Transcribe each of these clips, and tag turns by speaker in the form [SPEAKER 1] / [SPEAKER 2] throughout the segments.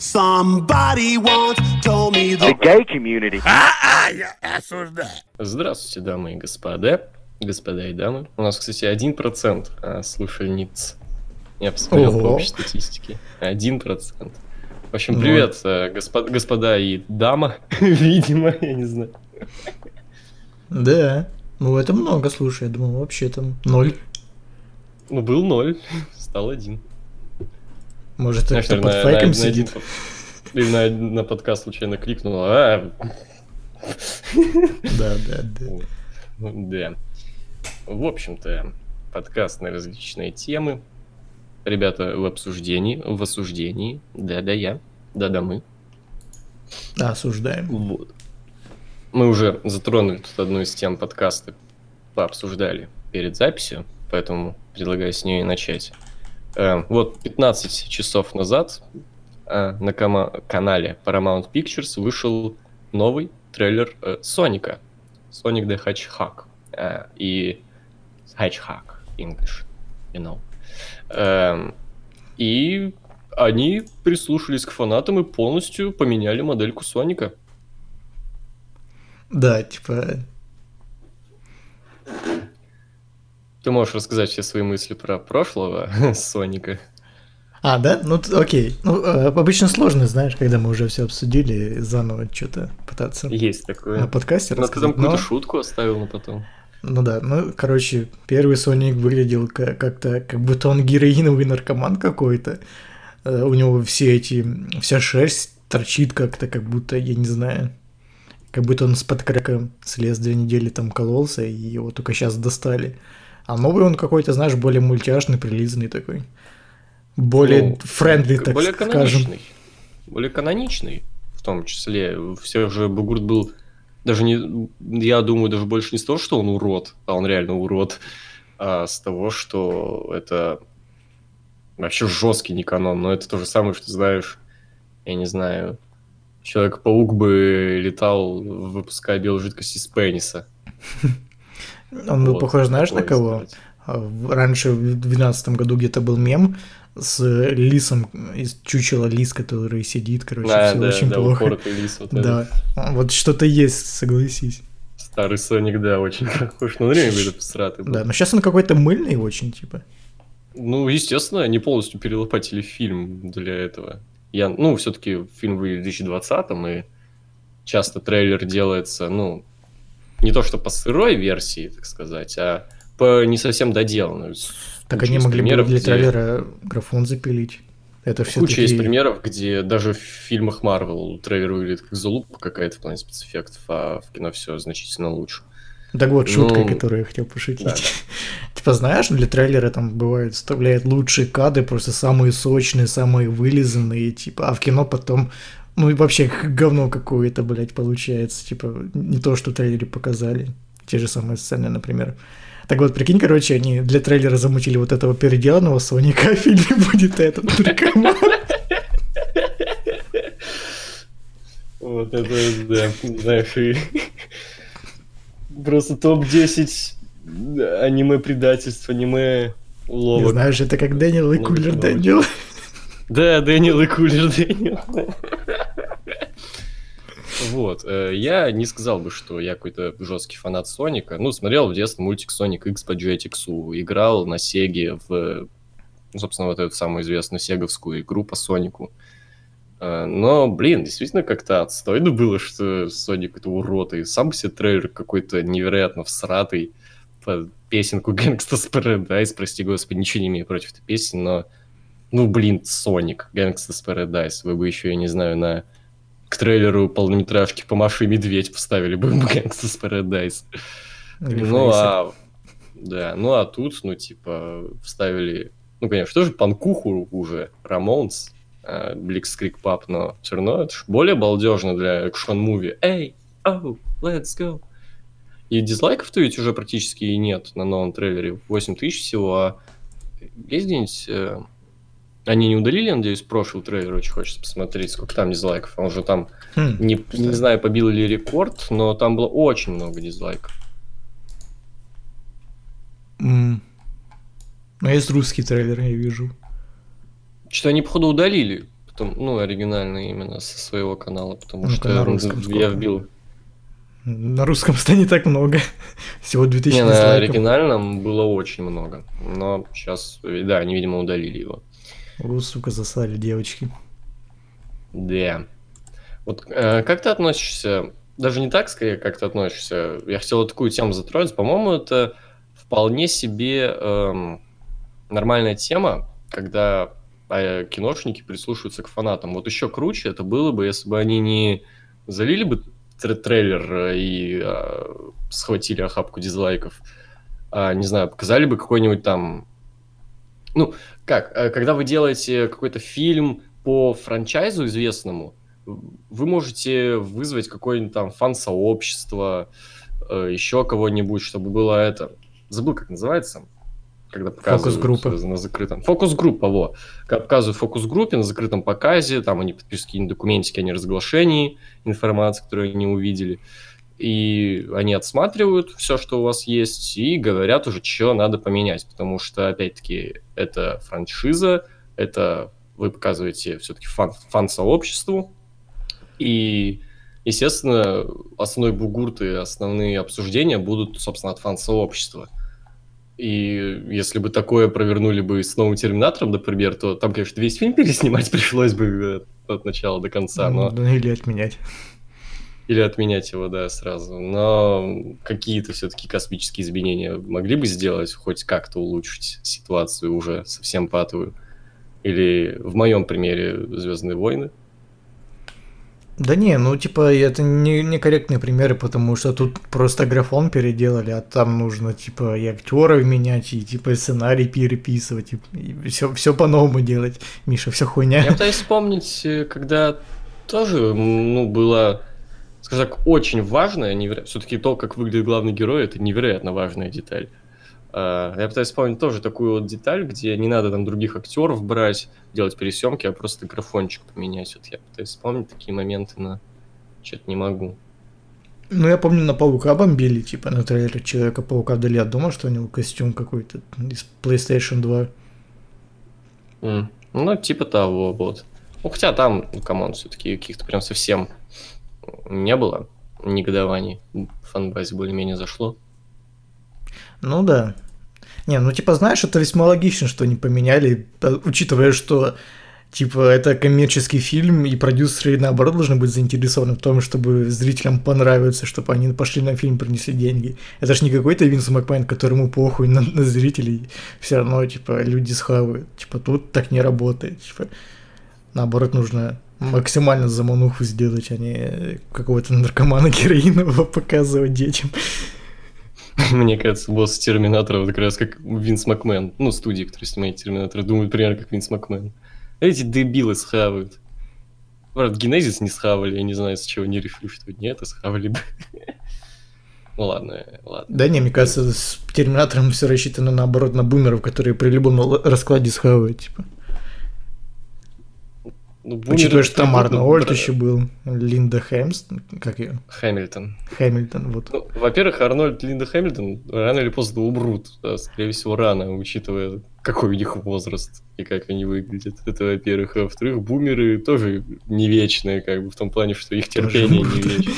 [SPEAKER 1] Somebody once told me
[SPEAKER 2] The gay community.
[SPEAKER 3] Здравствуйте, дамы и господа. Господа и дамы. У нас, кстати, 1% а, слушальниц. Я посмотрел по
[SPEAKER 4] Ого.
[SPEAKER 3] общей статистике. 1%. В общем, привет, э, госпо- господа и дама. Видимо, я не знаю.
[SPEAKER 4] Да. Ну, это много, слушай, я думал, вообще там ноль.
[SPEAKER 3] Ну, был ноль, стал один.
[SPEAKER 4] Может,
[SPEAKER 3] Знаешь,
[SPEAKER 4] это под
[SPEAKER 3] наверное, на-
[SPEAKER 4] фейком
[SPEAKER 3] на
[SPEAKER 4] сидит?
[SPEAKER 3] Или на, на подкаст случайно кликнул. А,
[SPEAKER 4] Да, да, да.
[SPEAKER 3] Ну, Да. В общем-то, подкаст на различные темы. Ребята в обсуждении, в осуждении. Да-да, я. Да-да, мы.
[SPEAKER 4] Да, осуждаем.
[SPEAKER 3] Вот. Мы уже затронули тут одну из тем подкаста, пообсуждали перед записью, поэтому предлагаю с нее и начать. Э, вот 15 часов назад э, на канале Paramount Pictures вышел новый трейлер э, Соника. Sonic the Hedgehog. Э, и Hedgehog English, you know. Эм, и они прислушались к фанатам и полностью поменяли модельку Соника.
[SPEAKER 4] Да, типа,
[SPEAKER 3] Ты можешь рассказать все свои мысли про прошлого Соника.
[SPEAKER 4] А, да? Ну, окей. Ну, э, обычно сложно, знаешь, когда мы уже все обсудили, заново что-то пытаться
[SPEAKER 3] Есть такое.
[SPEAKER 4] на подкасте
[SPEAKER 3] Ну, ты там
[SPEAKER 4] рассказать. Но-
[SPEAKER 3] какую-то шутку оставил на потом.
[SPEAKER 4] Ну да, ну, короче, первый Соник выглядел ка- как-то, как будто он героиновый наркоман какой-то. Э, У него все эти, вся шерсть торчит как-то, как будто, я не знаю, как будто он с-под крека слез две недели там кололся, и его только сейчас достали. А новый он какой-то, знаешь, более мультяшный, прилизанный такой. Более
[SPEAKER 3] Ну,
[SPEAKER 4] френдли, так
[SPEAKER 3] более
[SPEAKER 4] скажем.
[SPEAKER 3] каноничный. Более каноничный, в том числе. Все же Бугурт был даже не, я думаю, даже больше не с того, что он урод, а он реально урод, а с того, что это вообще жесткий не канон. Но это то же самое, что знаешь, я не знаю, Человек-паук бы летал, выпуская белую жидкость из пениса.
[SPEAKER 4] Он был
[SPEAKER 3] Вот,
[SPEAKER 4] похож, знаешь, на кого?
[SPEAKER 3] сделать.
[SPEAKER 4] А, Раньше, в 2012 году где-то был мем с лисом, из чучела лис, который сидит, короче,
[SPEAKER 3] А,
[SPEAKER 4] все
[SPEAKER 3] да,
[SPEAKER 4] очень
[SPEAKER 3] да,
[SPEAKER 4] плохо.
[SPEAKER 3] лис вот этот.
[SPEAKER 4] Да, А, вот что-то есть, согласись.
[SPEAKER 3] Старый Соник, да, очень похож. Ну, время были посраты.
[SPEAKER 4] Да, но сейчас он какой-то мыльный очень, типа.
[SPEAKER 3] Ну, естественно, они полностью перелопатили фильм для этого. Я, ну, все-таки фильм выйдет в 2020-м, и часто трейлер делается, ну, не то что по сырой версии, так сказать, а по не совсем доделанной. С
[SPEAKER 4] Так они могли бы для трейлера графон запилить. Это все
[SPEAKER 3] Куча есть примеров, где даже в фильмах Марвел трейлер выглядит как залупа какая-то в плане спецэффектов, а в кино все значительно лучше.
[SPEAKER 4] Так вот, шутка,
[SPEAKER 3] Ну,
[SPEAKER 4] которую я хотел пошутить.
[SPEAKER 3] да,
[SPEAKER 4] Типа, знаешь, для трейлера там бывает вставляют лучшие кадры, просто самые сочные, самые вылизанные, типа, а в кино потом, ну и вообще говно какое-то, блядь, получается. Типа, не то, что в трейлере показали. Те же самые сцены, например. Так вот, прикинь, короче, они для трейлера замутили вот этого переделанного Соника, а в фильме будет этот наркоман.
[SPEAKER 3] Вот это, да, знаешь, и просто топ-10 аниме-предательств, аниме
[SPEAKER 4] Не
[SPEAKER 3] уловок.
[SPEAKER 4] знаешь, это как Дэниел и
[SPEAKER 3] Ну,
[SPEAKER 4] Cooler
[SPEAKER 3] ну,
[SPEAKER 4] Дэниел.
[SPEAKER 3] Да, Дэниел и Cooler Дэниел. Вот, э, я не сказал бы, что я какой-то жесткий фанат Соника. Ну, смотрел в детстве мультик Sonic X по Jetix, играл на Сеге в, собственно, вот эту самую известную сеговскую игру по Сонику. Э, Но, блин, действительно как-то отстойно было, что Соник это урод, и сам себе трейлер какой-то невероятно всратый под песенку Gangsta's Paradise, прости господи, ничего не имею против этой песни, но ну, блин, Соник, Gangsta's Paradise. Вы бы еще, я не знаю, на к трейлеру полнометражки по Маше и Медведь поставили бы Gangsta's Paradise.
[SPEAKER 4] Или
[SPEAKER 3] Ну, а... Да, ну а тут, ну, типа, вставили... Ну, конечно, тоже панкуху уже, Рамонс, Бликскрик Пап, но все равно это более балдежно для экшон-муви. Эй, оу, let's go. И дизлайков-то ведь уже практически и нет на новом трейлере. 8 тысяч всего, а есть где-нибудь... э, Они не удалили, надеюсь, прошлый трейлер? Очень хочется посмотреть, сколько там дизлайков. Он уже там,
[SPEAKER 4] Хм,
[SPEAKER 3] не, не знаю, побил ли рекорд, но там было очень много дизлайков.
[SPEAKER 4] М. Ну, есть русский трейлер, я вижу.
[SPEAKER 3] Что-то они, походу, удалили. Потом, ну, оригинальный именно со своего канала, потому
[SPEAKER 4] Ну-ка,
[SPEAKER 3] что
[SPEAKER 4] на
[SPEAKER 3] я-
[SPEAKER 4] русском
[SPEAKER 3] я
[SPEAKER 4] сколько?
[SPEAKER 3] вбил.
[SPEAKER 4] На русском станет так много. Всего 2000
[SPEAKER 3] Не, на оригинальном было очень много. Но сейчас, да, они, видимо, удалили его.
[SPEAKER 4] О, сука, засали девочки.
[SPEAKER 3] Да. Вот э, как ты относишься, даже не так, скорее, как ты относишься, я хотел такую тему затронуть, по-моему, это вполне себе эм, нормальная тема, когда э, киношники прислушиваются к фанатам. Вот еще круче это было бы, если бы они не залили бы тр- трейлер э, и э, схватили охапку дизлайков, а, не знаю, показали бы какой-нибудь там... Ну, как, э, когда вы делаете какой-то фильм по франчайзу известному, вы можете вызвать какое-нибудь там фан-сообщество, э, еще кого-нибудь, чтобы было это... Забыл, как называется, когда показывают
[SPEAKER 4] Фокус-группа.
[SPEAKER 3] на закрытом... Фокус-группа, во. Когда показывают фокус-группе на закрытом показе, там они подписывают какие-нибудь документики о неразглашении информации, которую они увидели, и они отсматривают все, что у вас есть, и говорят уже, что надо поменять, потому что, опять-таки, это франшиза, это вы показываете все-таки фан- фан-сообществу, и, естественно, основной бугурт и основные обсуждения будут, собственно, от фан-сообщества. И если бы такое провернули бы с новым Терминатором, например, то там, конечно, весь фильм переснимать пришлось бы э, от начала до конца, но...
[SPEAKER 4] Ну, Или отменять.
[SPEAKER 3] Или отменять его, да, сразу. Но какие-то все-таки космические изменения могли бы сделать, хоть как-то улучшить ситуацию уже совсем патовую. Или в моем примере Звездные войны.
[SPEAKER 4] Да не, ну типа это не некорректные примеры, потому что тут просто графон переделали, а там нужно типа и актеров менять, и типа сценарий переписывать, и, все, все по-новому делать. Миша, все хуйня.
[SPEAKER 3] Я пытаюсь вспомнить, э, когда тоже, ну, было, скажем так, очень важная, неверо... все-таки то, как выглядит главный герой, это невероятно важная деталь. А, Я пытаюсь вспомнить тоже такую вот деталь, где не надо там других актеров брать, делать пересъемки, а просто графончик поменять. Вот я пытаюсь вспомнить такие моменты, но что-то не могу.
[SPEAKER 4] Ну я помню, на Паука бомбили, типа на трейлере Человека-паука вдали от дома, что у него костюм какой-то из PlayStation 2.
[SPEAKER 3] М, Ну, типа того, вот. Ну, хотя там, ну, come on, все-таки каких-то прям совсем не было негодований. Фанбазе более-менее зашло.
[SPEAKER 4] Ну да. Не, ну типа знаешь, это весьма логично, что они поменяли, учитывая, что типа это коммерческий фильм, и продюсеры наоборот должны быть заинтересованы в том, чтобы зрителям понравиться, чтобы они пошли на фильм, принесли деньги. Это ж не какой-то Винс Макмен, которому похуй на, на зрителей, все равно типа люди схавают. Типа тут так не работает. Типа, наоборот, нужно максимально замануху сделать, а не какого-то наркомана героинового показывать детям.
[SPEAKER 3] Мне кажется, босс Терминатора вот как раз как Винс Макмен. Ну, студии, которые снимают Терминатора, думают примерно как Винс Макмен. Эти дебилы схавают. Правда, Генезис не схавали, я не знаю, с чего не решили, что нет, а схавали бы. Ну ладно, ладно.
[SPEAKER 4] Да не, мне кажется, с Терминатором все рассчитано наоборот на бумеров, которые при любом раскладе схавают, типа.
[SPEAKER 3] Ну,
[SPEAKER 4] Учитывая, что там
[SPEAKER 3] бра-
[SPEAKER 4] еще был, Линда Хэмс, как ее,
[SPEAKER 3] Хэмилтон.
[SPEAKER 4] Хэмилтон, вот.
[SPEAKER 3] Ну, во-первых, Арнольд и Линда Хэмилтон рано или поздно умрут. да, скорее всего, рано, учитывая, какой у них возраст и как они выглядят. Это, во-первых. А во-вторых, бумеры тоже не вечные, как бы, в том плане, что их терпение не вечное.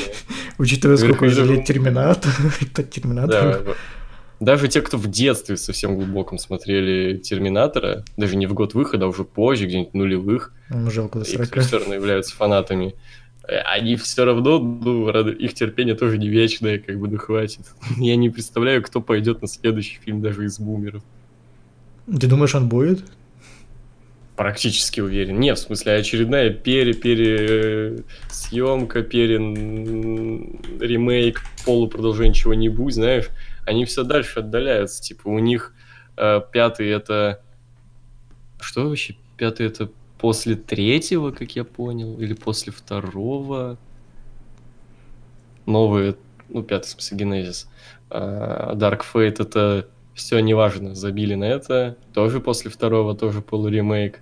[SPEAKER 4] Учитывая, сколько уже лет Терминатор, это Терминатор.
[SPEAKER 3] Да, даже те, кто в детстве совсем глубоком смотрели Терминатора, даже не в год выхода, а уже позже, где-нибудь нулевых,
[SPEAKER 4] около
[SPEAKER 3] и кто
[SPEAKER 4] 40.
[SPEAKER 3] все равно являются фанатами, э, они все равно, ну, их терпение тоже не вечное, как бы, ну, хватит. Я не представляю, кто пойдет на следующий фильм даже из бумеров.
[SPEAKER 4] Ты думаешь, он будет?
[SPEAKER 3] Практически уверен. Не, в смысле, очередная пере-пере съемка, пере м, ремейк, полупродолжение чего-нибудь, знаешь, они все дальше отдаляются. Типа, у них э, пятый это... Что вообще? Пятый это после третьего, как я понял, или после второго. Новые, ну, пятый, в смысле, Генезис. А, Dark Fate это все неважно, забили на это. Тоже после второго, тоже полуремейк.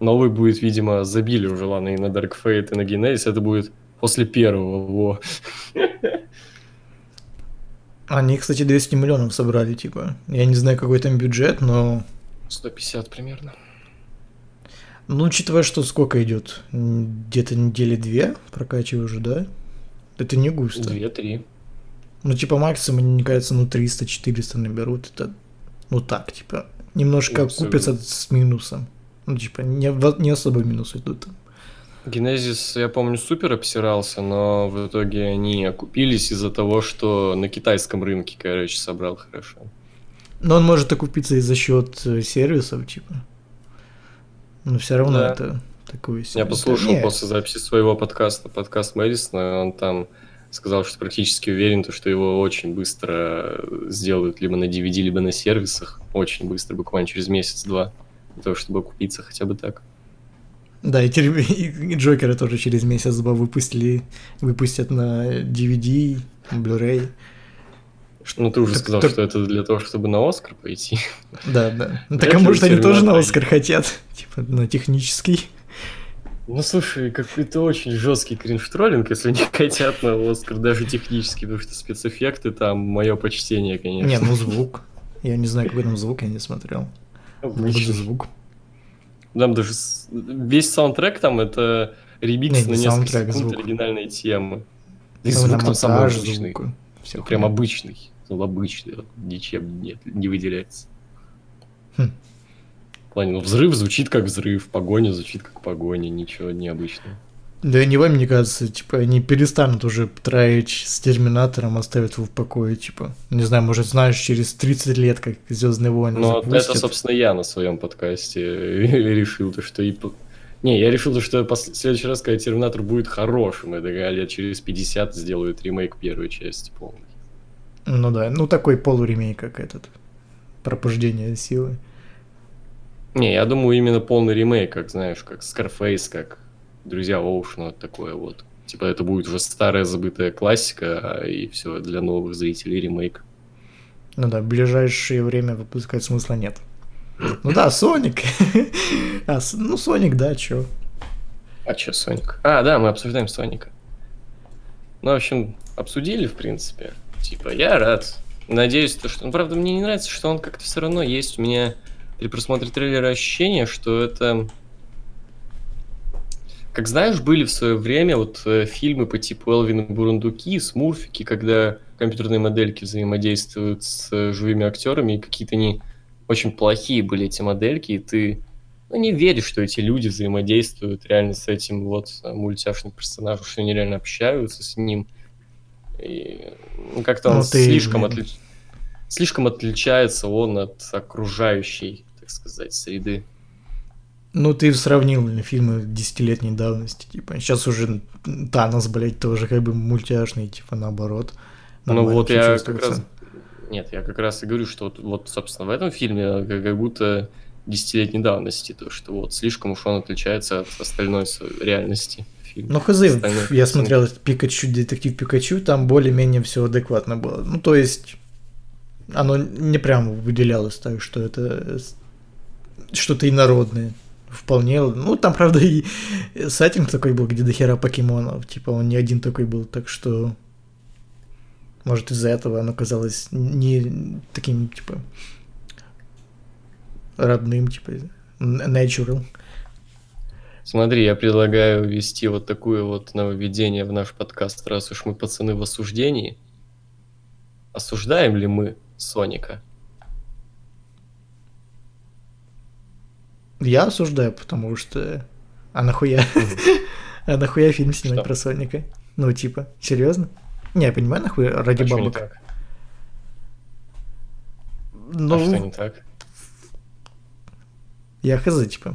[SPEAKER 3] Новый будет, видимо, забили уже, ладно, и на Dark Fate, и на Genesis, это будет после первого, во.
[SPEAKER 4] Они, кстати, 200 миллионов собрали, типа. Я не знаю, какой там бюджет, но...
[SPEAKER 3] 150 примерно.
[SPEAKER 4] Ну, учитывая, что сколько идет? Где-то недели две прокачиваю уже, да? Это не густо.
[SPEAKER 3] Две-три.
[SPEAKER 4] Ну, типа, максимум, мне кажется, ну, 300-400 наберут. Это, ну, так, типа, немножко купятся с минусом. Ну, типа, не, не особо минус идут.
[SPEAKER 3] Генезис, я помню, супер обсирался, но в итоге они окупились из-за того, что на китайском рынке, короче, собрал хорошо.
[SPEAKER 4] Но он может окупиться и за счет э, сервисов, типа. Но все равно
[SPEAKER 3] Да.
[SPEAKER 4] это такое себе.
[SPEAKER 3] Я послушал
[SPEAKER 4] Не,
[SPEAKER 3] после записи своего подкаста, подкаст Мэдисона, он там сказал, что практически уверен, то, что его очень быстро сделают либо на DVD, либо на сервисах. Очень быстро, буквально через месяц-два. Для того, чтобы окупиться хотя бы так.
[SPEAKER 4] Да, и, теперь- и Джокера тоже через месяц-два выпустили, выпустят на DVD, Blu-ray.
[SPEAKER 3] Ну, ты уже
[SPEAKER 4] Так-
[SPEAKER 3] сказал,
[SPEAKER 4] так-
[SPEAKER 3] что это для того, чтобы на Оскар пойти.
[SPEAKER 4] Да, да. Ну, так а может они тоже на Оскар хотят? Типа на технический.
[SPEAKER 3] Ну, слушай, какой-то очень жесткий кринж-троллинг, если они хотят на Оскар, даже технически, потому что спецэффекты там мое почтение, конечно.
[SPEAKER 4] Не, ну звук. Я не знаю, какой там звук, я не смотрел.
[SPEAKER 3] Обычный.
[SPEAKER 4] звук.
[SPEAKER 3] Там даже с- весь саундтрек там это ремикс
[SPEAKER 4] Не,
[SPEAKER 3] на
[SPEAKER 4] не
[SPEAKER 3] несколько секунд
[SPEAKER 4] звук.
[SPEAKER 3] оригинальной темы. И
[SPEAKER 4] Там
[SPEAKER 3] звук там самый обычный. Ну, Прям
[SPEAKER 4] хуйня.
[SPEAKER 3] обычный. Ну, обычный, вот, ничем не, не выделяется.
[SPEAKER 4] Хм.
[SPEAKER 3] В плане, ну, взрыв звучит как взрыв, погоня звучит как погоня, ничего необычного.
[SPEAKER 4] Да и не вам, мне кажется, типа, они перестанут уже траить с Терминатором, оставят его в покое, типа. Не знаю, может, знаешь, через 30 лет, как Звездные войны
[SPEAKER 3] Ну,
[SPEAKER 4] запустят.
[SPEAKER 3] это, собственно, я на своем подкасте решил, то, что и... Не, я решил, то, что в следующий раз, когда Терминатор будет хорошим, это я лет через 50 сделают ремейк первой части полный.
[SPEAKER 4] Ну да, ну такой полуремей, как этот. Пробуждение силы.
[SPEAKER 3] Не, я думаю, именно полный ремейк, как, знаешь, как Scarface, как Друзья Оушена, вот такое вот. Типа это будет уже старая забытая классика, а, и все для новых зрителей ремейк.
[SPEAKER 4] Ну да, в ближайшее время выпускать смысла нет. Ну да, Соник. А, ну, Соник, да, чё.
[SPEAKER 3] А чё, Соник? А, да, мы обсуждаем Соника. Ну, в общем, обсудили, в принципе. Типа, я рад. Надеюсь, то, что... Ну, правда, мне не нравится, что он как-то все равно есть. У меня при просмотре трейлера ощущение, что это... Как знаешь, были в свое время вот э, фильмы по типу Элвин и Бурундуки, Смурфики, когда компьютерные модельки взаимодействуют с э, живыми актерами, и какие-то не очень плохие были эти модельки, и ты ну, не веришь, что эти люди взаимодействуют реально с этим вот э, мультяшным персонажем, что они реально общаются с ним. И, ну, как-то он
[SPEAKER 4] Ну, ты
[SPEAKER 3] слишком, отли- слишком отличается он от окружающей, так сказать, среды.
[SPEAKER 4] Ну, ты сравнил наверное, фильмы десятилетней давности, типа. Сейчас уже Танос, блядь, тоже как бы мультяшный, типа, наоборот.
[SPEAKER 3] Ну вот я как раз... Нет, я как раз и говорю, что вот, вот, собственно, в этом фильме как, как будто десятилетней давности, то, что вот слишком уж он отличается от остальной реальности фильма.
[SPEAKER 4] Ну, хз, я смотрел Пикачу, детектив Пикачу, там более-менее все адекватно было. Ну, то есть, оно не прям выделялось так, что это с- что-то инородное. Вполне, ну, там, правда, и сеттинг такой был, где дохера покемонов, типа, он не один такой был, так что, может, из-за этого оно казалось не таким, типа, родным, типа, natural.
[SPEAKER 3] Смотри, я предлагаю ввести вот такое вот нововведение в наш подкаст, раз уж мы пацаны в осуждении. Осуждаем ли мы Соника?
[SPEAKER 4] Я осуждаю, потому что... А нахуя? А нахуя фильм снимать
[SPEAKER 3] Что?
[SPEAKER 4] про Соника? Ну, типа, серьезно? Не, я понимаю, нахуя, ради
[SPEAKER 3] А что не
[SPEAKER 4] бабок.
[SPEAKER 3] так?
[SPEAKER 4] Ну,
[SPEAKER 3] А что не так?
[SPEAKER 4] я хз, типа.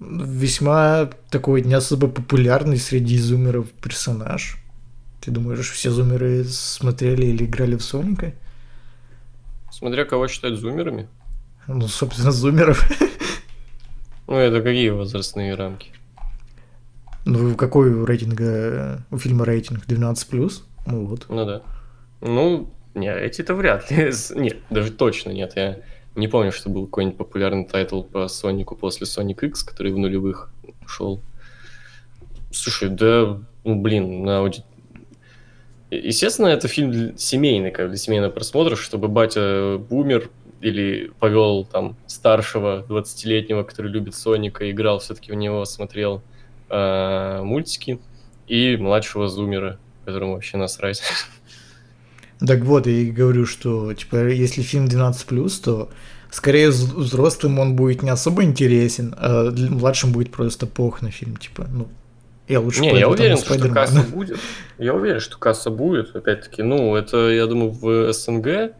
[SPEAKER 4] Весьма такой не особо популярный среди зумеров персонаж. Ты думаешь, все зумеры смотрели или играли в Соника?
[SPEAKER 3] Смотря кого считать зумерами.
[SPEAKER 4] Ну, собственно, зумеров.
[SPEAKER 3] Ну, это какие возрастные рамки?
[SPEAKER 4] Ну, какой у рейтинга, у фильма рейтинг? 12+. Ну вот.
[SPEAKER 3] Ну да. Ну, не, эти-то вряд ли. Нет, даже точно нет. Я не помню, что был какой-нибудь популярный title по Сонику после Sonic X, который в нулевых шел. Слушай, да, ну, блин, на ауди- Естественно, это фильм для- семейный, как для семейного просмотра, чтобы батя бумер или повел там старшего 20-летнего, который любит Соника, играл все-таки в него, смотрел э, мультики, и младшего зумера, которому вообще насрать.
[SPEAKER 4] Так вот, я и говорю, что, типа, если фильм 12+, то скорее взрослым он будет не особо интересен, а младшим будет просто пох на фильм, типа, ну,
[SPEAKER 3] я лучше Не, я уверен, что касса будет. Я уверен, что касса будет, опять-таки, ну, это, я думаю, в СНГ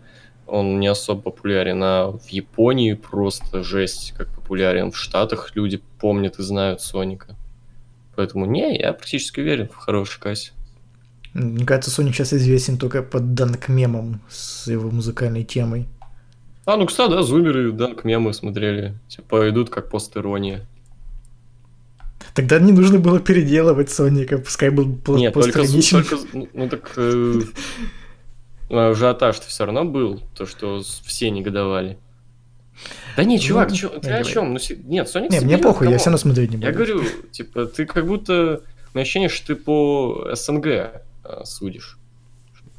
[SPEAKER 3] он не особо популярен, а в Японии просто жесть, как популярен. В Штатах люди помнят и знают Соника. Поэтому не, я практически уверен в хорошей кассе.
[SPEAKER 4] Мне кажется, Соник сейчас известен только под данк мемом с его музыкальной темой.
[SPEAKER 3] А, ну, кстати, да, зумеры данк мемы смотрели. Типа идут как постерония.
[SPEAKER 4] Тогда не нужно было переделывать Соника, пускай был
[SPEAKER 3] Нет, только, только, ну, ну так э, ажиотаж-то все равно был, то, что все негодовали. Да не, чувак, ну, чё, ты о чем? Ну, нет,
[SPEAKER 4] Соник Не, мне похуй, я все равно смотреть не буду.
[SPEAKER 3] Я говорю, типа, ты как будто... Меня ощущение, что ты по СНГ а, судишь.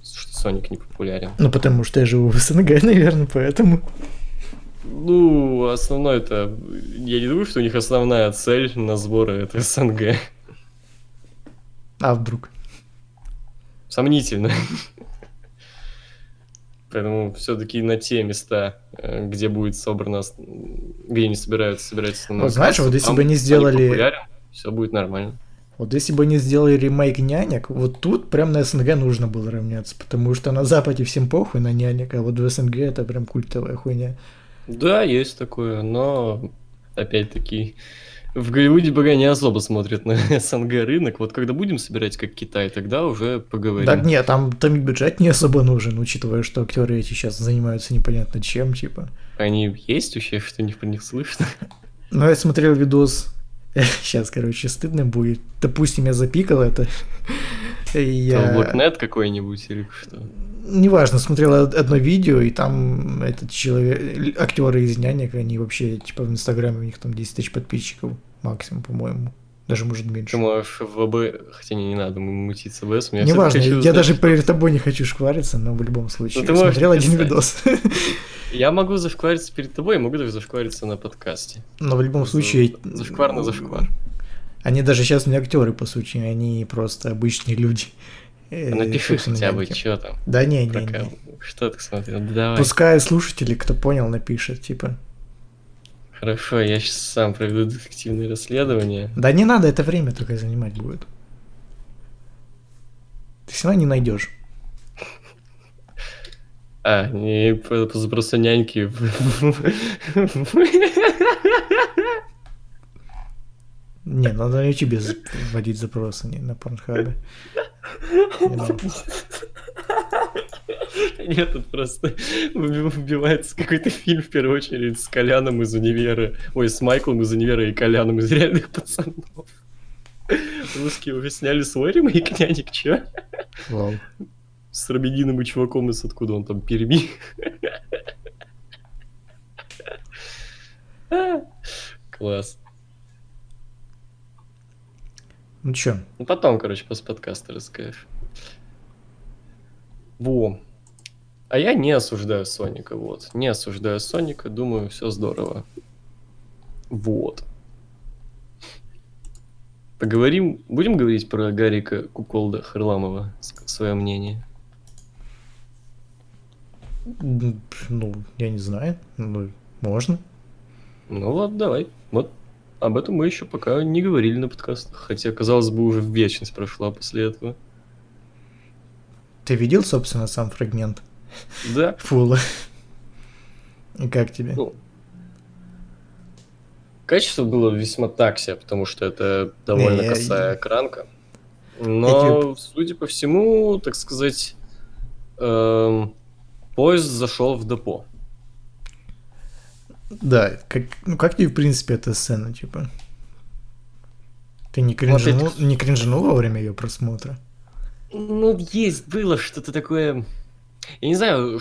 [SPEAKER 3] Что Соник не популярен.
[SPEAKER 4] Ну, потому что я живу в СНГ, наверное, поэтому.
[SPEAKER 3] Ну, основное это... Я не думаю, что у них основная цель на сборы это СНГ.
[SPEAKER 4] А вдруг?
[SPEAKER 3] Сомнительно. Поэтому все-таки на те места, э, где будет собрано, где они собираются, собираются
[SPEAKER 4] на вот, Знаешь, вот если бы они сделали...
[SPEAKER 3] Все будет нормально.
[SPEAKER 4] Вот если бы они сделали ремейк нянек, вот тут прям на СНГ нужно было равняться, потому что на Западе всем похуй на нянек, а вот в СНГ это прям культовая хуйня.
[SPEAKER 3] Да, есть такое, но опять-таки в Голливуде пока не особо смотрят на СНГ рынок. Вот когда будем собирать как Китай, тогда уже поговорим.
[SPEAKER 4] Так нет, там, там бюджет не особо нужен, учитывая, что актеры эти сейчас занимаются непонятно чем, типа.
[SPEAKER 3] Они есть вообще, что не про них слышно?
[SPEAKER 4] Ну, я смотрел видос, сейчас, короче, стыдно будет. Допустим, я запикал это.
[SPEAKER 3] Я... Блокнет какой-нибудь или что?
[SPEAKER 4] неважно, смотрел одно видео, и там этот человек, актеры из нянек, они вообще, типа, в Инстаграме у них там 10 тысяч подписчиков максимум, по-моему. Даже может меньше.
[SPEAKER 3] Ты можешь в АБ, хотя не, не надо мутиться в СМ.
[SPEAKER 4] Неважно, я узнать, даже что... перед тобой не хочу шквариться, но в любом случае. Ну, ты смотрел один видос.
[SPEAKER 3] Я могу зашквариться перед тобой, могу даже зашквариться на подкасте.
[SPEAKER 4] Но в любом случае...
[SPEAKER 3] Зашквар на зашквар.
[SPEAKER 4] Они даже сейчас не актеры, по сути, они просто обычные люди.
[SPEAKER 3] Э, напиши хотя бы, что там.
[SPEAKER 4] Да не, не, не.
[SPEAKER 3] Что ты смотрел? давай.
[SPEAKER 4] Пускай слушатели, кто понял, напишет, типа.
[SPEAKER 3] Хорошо, я сейчас сам проведу детективное расследование.
[SPEAKER 4] Да не надо, это время только занимать будет. Ты все равно не найдешь.
[SPEAKER 3] А, не просто няньки.
[SPEAKER 4] Не, надо на YouTube вводить запросы, не на Порнхабе.
[SPEAKER 3] Нет, тут просто выбивается какой-то фильм, в первую очередь, с Коляном из универа. Ой, с Майклом из универа и Коляном из реальных пацанов. Русские уже сняли свой ремейк нянек, чё? Вау. С Робидином и чуваком из откуда он там, Перми. Класс.
[SPEAKER 4] Ну чё?
[SPEAKER 3] Ну потом, короче, после подкаста расскажешь. Во. А я не осуждаю Соника, вот. Не осуждаю Соника, думаю, все здорово. Вот. Поговорим, будем говорить про Гарика Куколда Харламова, свое мнение?
[SPEAKER 4] Ну, я не знаю, ну, можно.
[SPEAKER 3] Ну вот, давай. Вот об этом мы еще пока не говорили на подкастах, хотя, казалось бы, уже вечность прошла после этого.
[SPEAKER 4] Ты видел, собственно, сам фрагмент?
[SPEAKER 3] Да.
[SPEAKER 4] Фула. И как тебе? Ну,
[SPEAKER 3] качество было весьма так себе, потому что это довольно не, косая я... экранка. Но, я... судя по всему, так сказать, эм, поезд зашел в депо.
[SPEAKER 4] Да, как, ну как тебе, в принципе, эта сцена, типа? Ты не кринжанул, вот не кринжанул во время ее просмотра?
[SPEAKER 3] Ну, есть, было что-то такое... Я не знаю,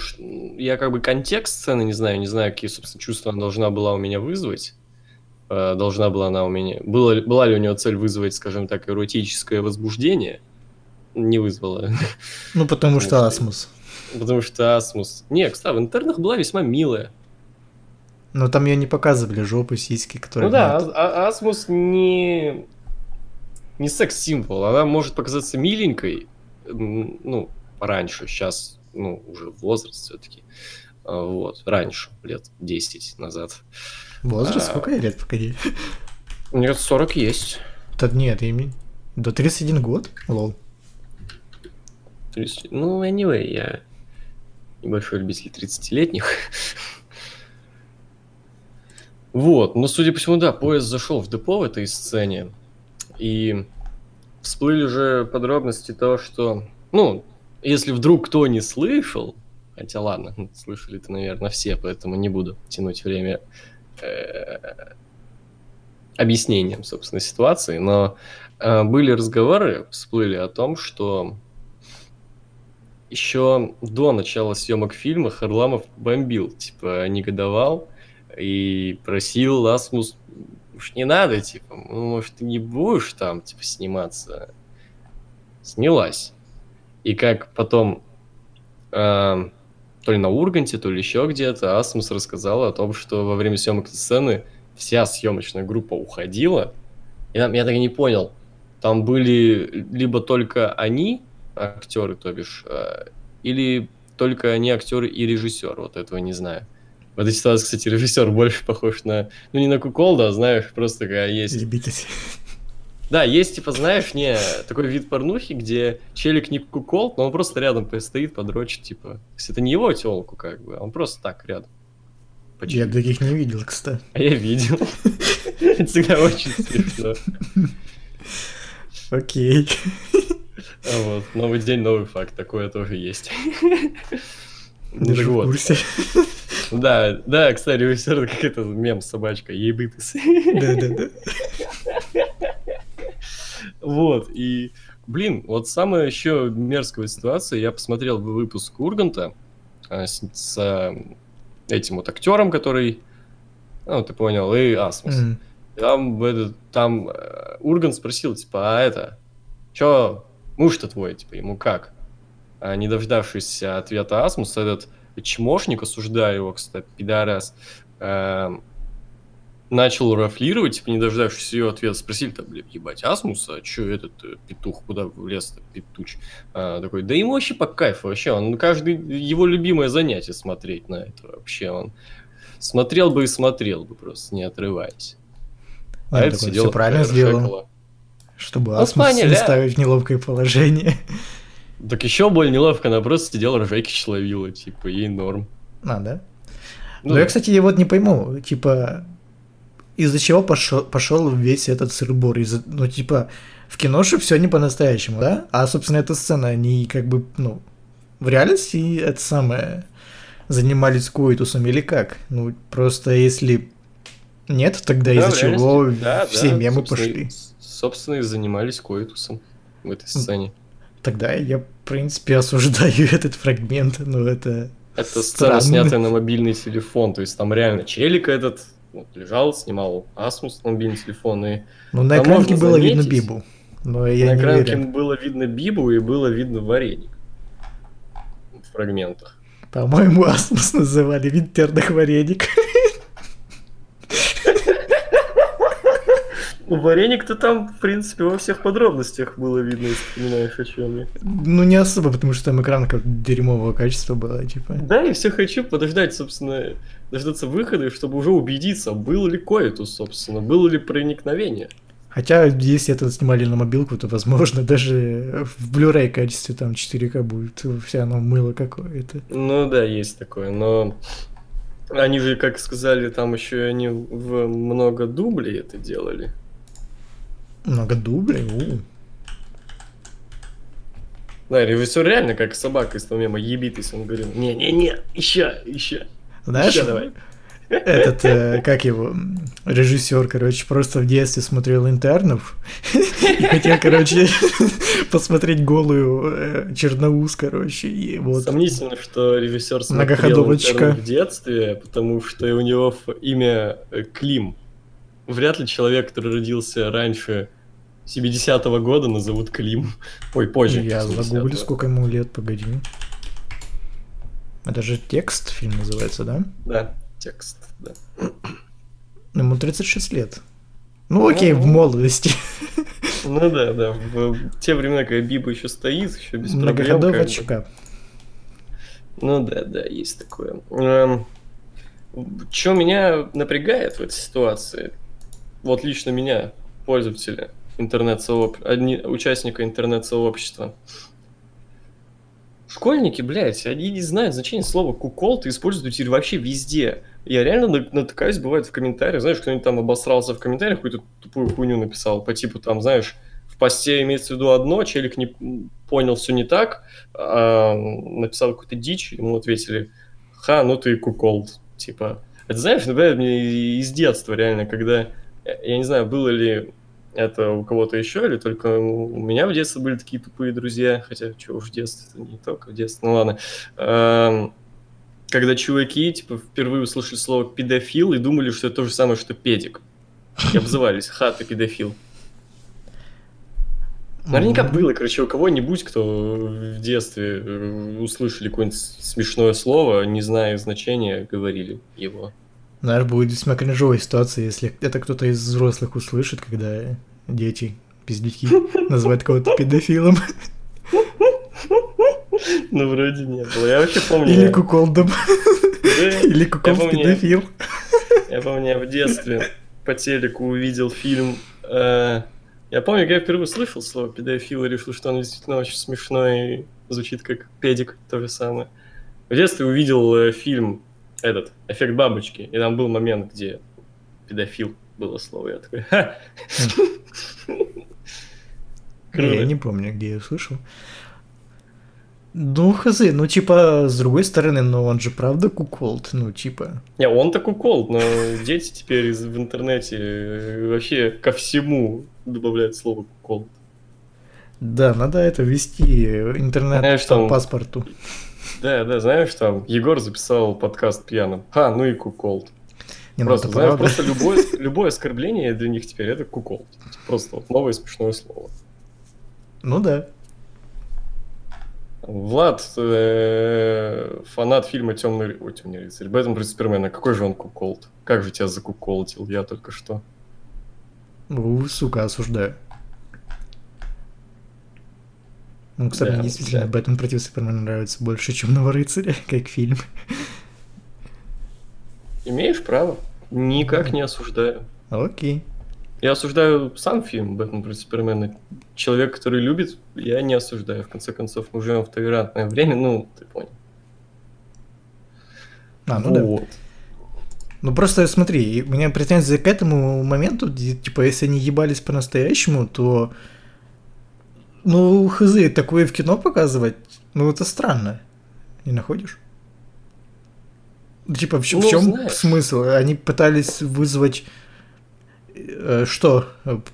[SPEAKER 3] я как бы контекст сцены не знаю, не знаю, какие, собственно, чувства она должна была у меня вызвать. Э, должна была она у меня... Было, была ли у нее цель вызвать, скажем так, эротическое возбуждение? Не вызвала.
[SPEAKER 4] Ну, потому, что асмус.
[SPEAKER 3] Потому что асмус. Не, кстати, в интернах была весьма милая.
[SPEAKER 4] Но там ее не показывали, жопы, сиськи, которые...
[SPEAKER 3] Ну да, а- а- Асмус не... Не секс-символ, она может показаться миленькой, ну, раньше, сейчас, ну, уже возраст все-таки. Вот, раньше, лет 10 назад.
[SPEAKER 4] Возраст?
[SPEAKER 3] а-
[SPEAKER 4] Сколько лет, погоди?
[SPEAKER 3] Мне кажется, 40 есть.
[SPEAKER 4] Да нет, ими... До 31 год? Лол.
[SPEAKER 3] 30. Ну, anyway, я небольшой любитель 30-летних. Вот, но судя по всему, да, поезд зашел в депо в этой сцене, и всплыли же подробности того, что, ну, если вдруг кто не слышал, хотя ладно, слышали-то, наверное, все, поэтому не буду тянуть время э, объяснением, собственно, ситуации, но э, были разговоры, всплыли о том, что еще до начала съемок фильма Харламов бомбил, типа, негодовал и просил Асмус, уж не надо, типа, ну, может, ты не будешь там, типа, сниматься. Снялась. И как потом, э, то ли на Урганте, то ли еще где-то, Асмус рассказал о том, что во время съемок сцены вся съемочная группа уходила. И там, я так и не понял, там были либо только они, актеры, то бишь, э, или только они актеры и режиссер, вот этого не знаю. В этой ситуации, кстати, режиссер больше похож на, ну не на куколда, а знаешь, просто такая есть.
[SPEAKER 4] Ебитесь.
[SPEAKER 3] Да, есть, типа, знаешь, не такой вид порнухи, где челик не куколд, но он просто рядом стоит, подрочит, типа. То есть это не его телку, как бы, он просто так рядом.
[SPEAKER 4] Я
[SPEAKER 3] Почему?
[SPEAKER 4] таких не видел, кстати.
[SPEAKER 3] А я видел. Это всегда очень смешно.
[SPEAKER 4] Окей.
[SPEAKER 3] А Вот, новый день, новый факт, такое тоже есть. Ну
[SPEAKER 4] Даже
[SPEAKER 3] так
[SPEAKER 4] в
[SPEAKER 3] вот.
[SPEAKER 4] курсе.
[SPEAKER 3] Да, да, кстати, режиссер как это мем собачка, ебытыс.
[SPEAKER 4] Да-да-да.
[SPEAKER 3] Вот, и, блин, вот самая еще мерзкая ситуация, я посмотрел выпуск Урганта а, с, с, а, этим вот актером, который, ну, ты понял, и Асмус.
[SPEAKER 4] М.
[SPEAKER 3] Там, этот, там э, Ургант спросил, типа, а это, чё, муж-то твой, типа, ему как? А, не дождавшись ответа Асмуса, этот чмошник, осуждая его, кстати, пидорас, эм, начал рафлировать, типа, не дождавшись ее ответа, спросили, там, блин, ебать, Асмуса, а чё этот э, петух, куда влез-то, петуч? А, такой, да ему вообще по кайфу, вообще, он, каждый, его любимое занятие смотреть на это вообще, он смотрел бы и смотрел бы просто, не отрываясь.
[SPEAKER 4] Он
[SPEAKER 3] А это
[SPEAKER 4] такой,
[SPEAKER 3] сидела
[SPEAKER 4] «Всё правильно сделал, чтобы
[SPEAKER 3] Ну,
[SPEAKER 4] Асмус не ставить в неловкое положение.
[SPEAKER 3] Так еще более неловко, она просто сидела, ржаки ловила, типа, ей норм.
[SPEAKER 4] А, да?
[SPEAKER 3] Ну
[SPEAKER 4] Но я, кстати, вот не пойму, типа, из-за чего пошел, пошел весь этот сырбор? Из-за, ну, типа, в киноше все не по-настоящему, да? А, собственно, эта сцена, они как бы, ну, в реальности это самое занимались коитусом или как? Ну, просто если нет, тогда
[SPEAKER 3] Да,
[SPEAKER 4] из-за чего
[SPEAKER 3] да,
[SPEAKER 4] все
[SPEAKER 3] да,
[SPEAKER 4] мемы
[SPEAKER 3] собственно,
[SPEAKER 4] пошли?
[SPEAKER 3] Собственно, и занимались коитусом в этой сцене.
[SPEAKER 4] Тогда я, в принципе, осуждаю этот фрагмент, но это...
[SPEAKER 3] Это сцена,
[SPEAKER 4] странно.
[SPEAKER 3] снятая на мобильный телефон, то есть там реально челик этот вот, лежал, снимал Асмус на мобильный телефон, и
[SPEAKER 4] Ну, на
[SPEAKER 3] Там
[SPEAKER 4] экранке
[SPEAKER 3] можно
[SPEAKER 4] было видно
[SPEAKER 3] заметить.
[SPEAKER 4] Бибу, но я
[SPEAKER 3] на
[SPEAKER 4] не
[SPEAKER 3] экранке
[SPEAKER 4] уверен.
[SPEAKER 3] было видно Бибу и было видно вареник в фрагментах.
[SPEAKER 4] По-моему, Асмус называли винтерных вареник.
[SPEAKER 3] Ну, вареник-то там, в принципе, во всех подробностях было видно, если понимаешь, о чем я.
[SPEAKER 4] Ну, не особо, потому что там экран как дерьмового качества было, типа.
[SPEAKER 3] Да, и все хочу подождать, собственно, дождаться выхода, чтобы уже убедиться, был ли коитус, собственно, было ли проникновение.
[SPEAKER 4] Хотя, если это снимали на мобилку, то, возможно, даже в Blu-ray качестве там 4К будет все оно мыло какое-то.
[SPEAKER 3] Ну да, есть такое, но они же, как сказали, там еще они в много дублей это делали.
[SPEAKER 4] Много дублей? у.
[SPEAKER 3] Да, режиссер реально как собака из того мема ебитый, он говорил, не-не-не, еще, еще,
[SPEAKER 4] Знаешь,
[SPEAKER 3] еще давай.
[SPEAKER 4] этот, э, как его, режиссер, короче, просто в детстве смотрел интернов и хотел, короче, посмотреть голую э, черноус, короче, и вот.
[SPEAKER 3] Сомнительно, что режиссер смотрел в детстве, потому что у него имя э, Клим. Вряд ли человек, который родился раньше 70-го года, назовут Клим. Ой, позже.
[SPEAKER 4] Я
[SPEAKER 3] 70-го.
[SPEAKER 4] загуглю, сколько ему лет, погоди. Это же текст фильм называется, да?
[SPEAKER 3] Да. текст, да.
[SPEAKER 4] Ему 36 лет. Ну окей, в молодости.
[SPEAKER 3] Ну да, да. В те времена, когда Биба еще стоит, еще без проблем.
[SPEAKER 4] Многоходовочка.
[SPEAKER 3] Ну да, да, есть такое. Эм, что меня напрягает в этой ситуации, вот лично меня, пользователя интернет-сообщества, участника интернет-сообщества, Школьники, блядь, они не знают значения слова кукол, ты используешь теперь вообще везде. Я реально натыкаюсь, бывает, в комментариях, знаешь, кто-нибудь там обосрался в комментариях, какую-то тупую хуйню написал, по типу там, знаешь, в посте имеется в виду одно, челик не понял все не так, а, написал какую-то дичь, ему ответили, ха, ну ты кукол, типа. Это знаешь, например, мне из детства реально, когда, я не знаю, было ли это у кого-то еще или только у меня в детстве были такие тупые друзья, хотя что уж в детстве, это не только в детстве, ну ладно. Эм, когда чуваки, типа, впервые услышали слово педофил и думали, что это то же самое, что педик. И обзывались, ха, ты педофил. Наверняка было, короче, у кого-нибудь, кто в детстве э, услышали какое-нибудь смешное слово, не зная значения, говорили его.
[SPEAKER 4] Наверное, будет весьма кринжовая ситуация, если это кто-то из взрослых услышит, когда дети, пиздюки, называют кого-то педофилом.
[SPEAKER 3] Ну, вроде не было. Я вообще помню...
[SPEAKER 4] Или куколдом. Или куколд педофил.
[SPEAKER 3] Я помню, я в детстве по телеку увидел фильм... Э, я помню, когда я впервые слышал слово педофил и решил, что он действительно очень смешной и звучит как педик, то же самое. В детстве увидел э, фильм этот, эффект бабочки, и там был момент, где педофил было слово, я такой, ха!
[SPEAKER 4] Я не помню, где я услышал. Ну, хз, ну, типа, с другой стороны, но он же правда куколд, ну, типа...
[SPEAKER 3] Не, он-то куколд, но дети теперь в интернете э, вообще ко всему добавляют слово куколд.
[SPEAKER 4] Да, надо это ввести, интернет по паспорту.
[SPEAKER 3] Да, да, знаешь, там Егор записал подкаст пьяным. Ха, ну и куколд. Не, просто, ну, знаешь, просто любое, любое оскорбление для них теперь это куколд. Просто вот новое смешное слово.
[SPEAKER 4] Ну да.
[SPEAKER 3] Влад, э, фанат фильма Темный, Ой, Темный рыцарь, Бэтмен против Супермена. Какой же он куколд? Как же тебя закуколтил я только что?
[SPEAKER 4] Ну, сука, осуждаю. Ну, кстати, да, мне действительно да. Бэтмен против Супермена нравится больше, чем Нового рыцаря, как фильм.
[SPEAKER 3] Имеешь право. Никак не осуждаю.
[SPEAKER 4] Окей.
[SPEAKER 3] Я осуждаю сам фильм «Бэтмен против Супермена». Человек, который любит, я не осуждаю. В конце концов, мы живем в толерантное время, ну, ты понял.
[SPEAKER 4] А, ну вот. да. Ну просто смотри, у меня претензии к этому моменту, типа, если они ебались по-настоящему, то ну, хз, такое в кино показывать, ну, это странно. Не находишь? Типа, в, ну, в чем знаешь. смысл? Они пытались вызвать э, что?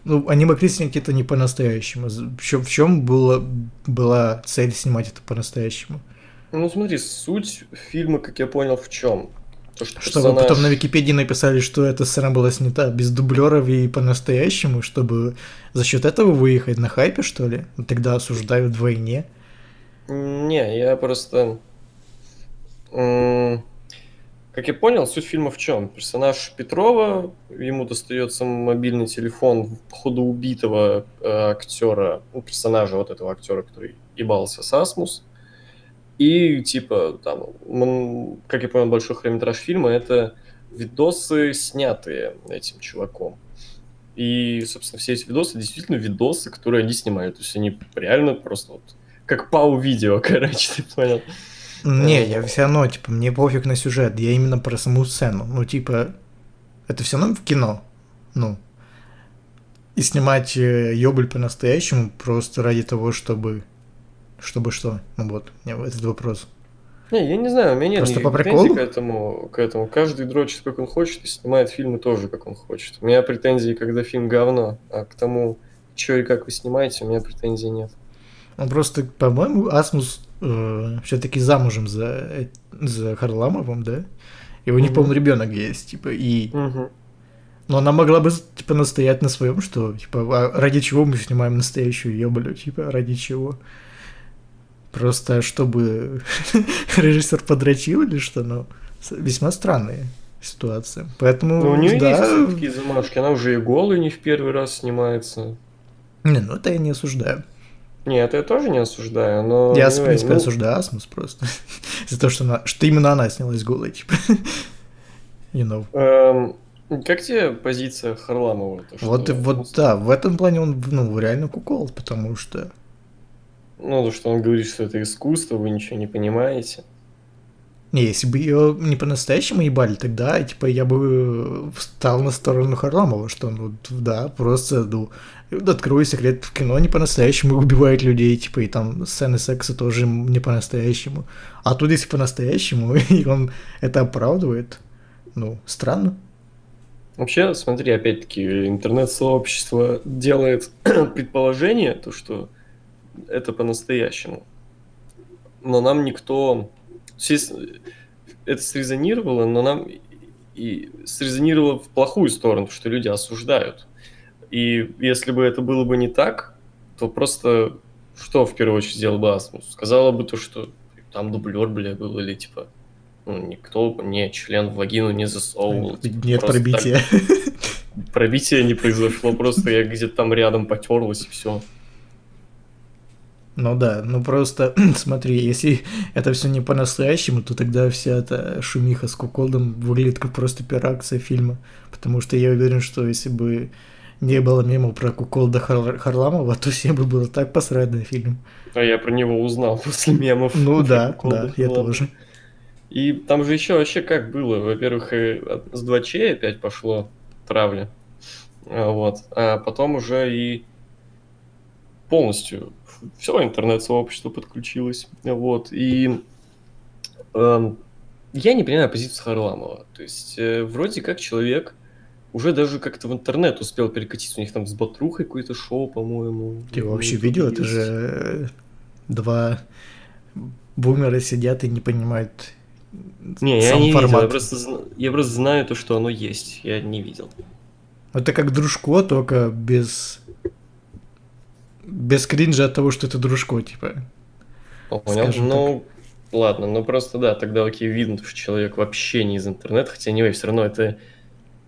[SPEAKER 4] Ну, они могли снять это не по-настоящему. В чем, в чем было, была цель снимать это по-настоящему?
[SPEAKER 3] Ну, смотри, суть фильма, как я понял, в чем?
[SPEAKER 4] То, что чтобы персонаж... потом на Википедии написали, что эта сцена была снята без дублеров и по-настоящему, чтобы за счет этого выехать на хайпе, что ли? Тогда осуждают вдвойне.
[SPEAKER 3] Не, я просто... Как я понял, суть фильма в чем? Персонаж Петрова, ему достается мобильный телефон ходу убитого э, актера, ну, персонажа вот этого актера, который ебался с Асмус. И, типа, там, как я понял, большой хронометраж фильма — это видосы, снятые этим чуваком. И, собственно, все эти видосы действительно видосы, которые они снимают. То есть они реально просто вот как пау-видео, короче, ты понял?
[SPEAKER 4] Не, я все равно, типа, мне пофиг на сюжет, я именно про саму сцену. Ну, типа, это все равно в кино. Ну. И снимать э, ёбль по-настоящему просто ради того, чтобы чтобы что? Ну вот, этот вопрос.
[SPEAKER 3] Не, я не знаю, у меня нет
[SPEAKER 4] Просто по приколу?
[SPEAKER 3] к этому, к этому. Каждый дрочит, как он хочет, и снимает фильмы тоже, как он хочет. У меня претензии, когда фильм говно, а к тому, что и как вы снимаете, у меня претензий нет.
[SPEAKER 4] Он просто, по-моему, Асмус э, все-таки замужем за, за Харламовым, да? И у них, угу. по-моему, ребенок есть, типа, и...
[SPEAKER 3] Угу.
[SPEAKER 4] Но она могла бы, типа, настоять на своем, что, типа, а ради чего мы снимаем настоящую ебалю, типа, ради чего? Просто чтобы режиссер подрочил или что, ну, весьма странные ситуация. Поэтому,
[SPEAKER 3] Ну, у нее
[SPEAKER 4] да.
[SPEAKER 3] есть такие замашки. Она уже и голой не в первый раз снимается.
[SPEAKER 4] Не, ну это я не осуждаю.
[SPEAKER 3] Нет, это я тоже не осуждаю, но...
[SPEAKER 4] я, в
[SPEAKER 3] anyway,
[SPEAKER 4] принципе,
[SPEAKER 3] ну,
[SPEAKER 4] осуждаю Асмус просто. За то, что, она, что именно она снялась голой, типа. You know.
[SPEAKER 3] эм, как тебе позиция Харламова? То,
[SPEAKER 4] Вот, вот, да, в этом плане он, ну, реально кукол, потому что...
[SPEAKER 3] Ну, то, что он говорит, что это искусство, вы ничего не понимаете.
[SPEAKER 4] Не, если бы ее не по-настоящему ебали, тогда, типа, я бы встал на сторону Харламова, что, ну, да, просто, ну, открою секрет, в кино не по-настоящему убивают людей, типа, и там сцены секса тоже не по-настоящему. А тут, если по-настоящему, и он это оправдывает, ну, странно.
[SPEAKER 3] Вообще, смотри, опять-таки, интернет-сообщество делает предположение, то, что это по-настоящему. Но нам никто... Это срезонировало, но нам и срезонировало в плохую сторону, что люди осуждают. И если бы это было бы не так, то просто что в первую очередь сделал бы Асмус? Сказала бы то, что там дублер, бля, был, или типа ну, никто не член в вагину не засовывал. типа,
[SPEAKER 4] Нет
[SPEAKER 3] просто так
[SPEAKER 4] пробития.
[SPEAKER 3] Пробития не произошло, просто я где-то там рядом потерлась и все.
[SPEAKER 4] Ну да, ну просто смотри, если это все не по-настоящему, то тогда вся эта шумиха с Куколдом выглядит как просто пиар-акция фильма. Потому что я уверен, что если бы не было мемов про Куколда Хар- Харламова, то всем бы было так посрать на фильм.
[SPEAKER 3] А я про него узнал после мемов.
[SPEAKER 4] Ну да, да, я тоже.
[SPEAKER 3] И там же еще вообще как было. Во-первых, от- с 2 опять пошло травля. А, Вот. А потом уже и полностью все интернет-сообщество подключилось. Вот. И эм, я не понимаю позицию Харламова. То есть, э, вроде как человек уже даже как-то в интернет успел перекатиться. У них там с Батрухой какое-то шоу, по-моему.
[SPEAKER 4] Ты
[SPEAKER 3] Ну,
[SPEAKER 4] вообще видел, это же э, два бумера сидят и не понимают
[SPEAKER 3] Не, я
[SPEAKER 4] сам
[SPEAKER 3] не видел,
[SPEAKER 4] формат.
[SPEAKER 3] я просто, я просто знаю то, что оно есть, я не видел.
[SPEAKER 4] Это как дружко, только без без кринжа от того, что это дружко, типа.
[SPEAKER 3] Понял? Ну, ладно, ну просто да, тогда окей, видно, что человек вообще не из интернета, хотя не все равно это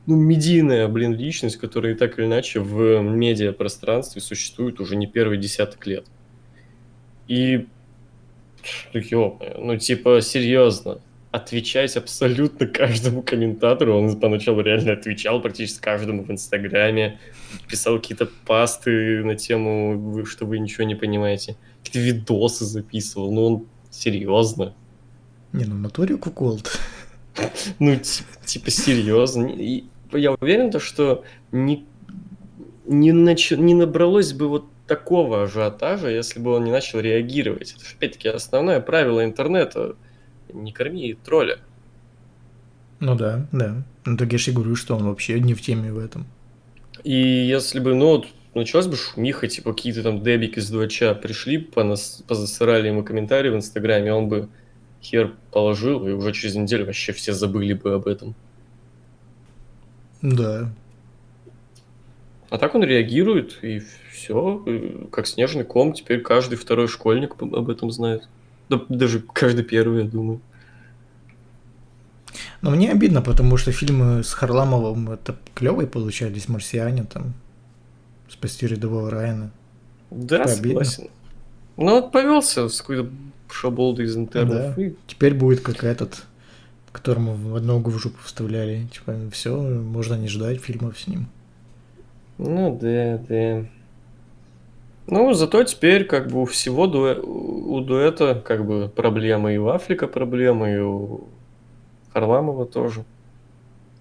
[SPEAKER 3] ну, медийная, блин, личность, которая и так или иначе в медиапространстве существует уже не первый десяток лет. И, ё-моё, ну, типа, серьезно, отвечать абсолютно каждому комментатору, он поначалу реально отвечал практически каждому в Инстаграме, писал какие-то пасты на тему, что вы ничего не понимаете, какие-то видосы записывал, ну, он серьезно.
[SPEAKER 4] Не, ну натуре куколд.
[SPEAKER 3] Ну, ти- типа, серьезно. И я уверен, то, что не, не, нач- не набралось бы вот такого ажиотажа, если бы он не начал реагировать. Это же, опять-таки, основное правило интернета. Не корми тролля.
[SPEAKER 4] Ну да, да. Ну так я же и говорю, что он вообще не в теме в этом.
[SPEAKER 3] И если бы, ну, вот, началась бы шумиха, типа, какие-то там дебики с 2 пришли, понас- позасырали ему комментарии в Инстаграме, он бы хер положил, и уже через неделю вообще все забыли бы об этом.
[SPEAKER 4] Да.
[SPEAKER 3] А так он реагирует, и все, как снежный ком. Теперь каждый второй школьник об этом знает. Да, даже каждый первый, я думаю.
[SPEAKER 4] Но мне обидно, потому что фильмы с Харламовым это клевые получались, «Марсиане» там, «Спасти рядового Райана».
[SPEAKER 3] Да,
[SPEAKER 4] Обидно.
[SPEAKER 3] согласен. Ну, вот повелся с какой-то шаболдой из интернетов.
[SPEAKER 4] Да.
[SPEAKER 3] и
[SPEAKER 4] Теперь будет как этот, которому в одну в жопу вставляли. Типа, все, можно не ждать фильмов с ним.
[SPEAKER 3] Ну, да, да. Ну, зато теперь как бы у всего дуэ- у дуэта как бы проблемы. И у Афлика проблемы, и у Харламова тоже.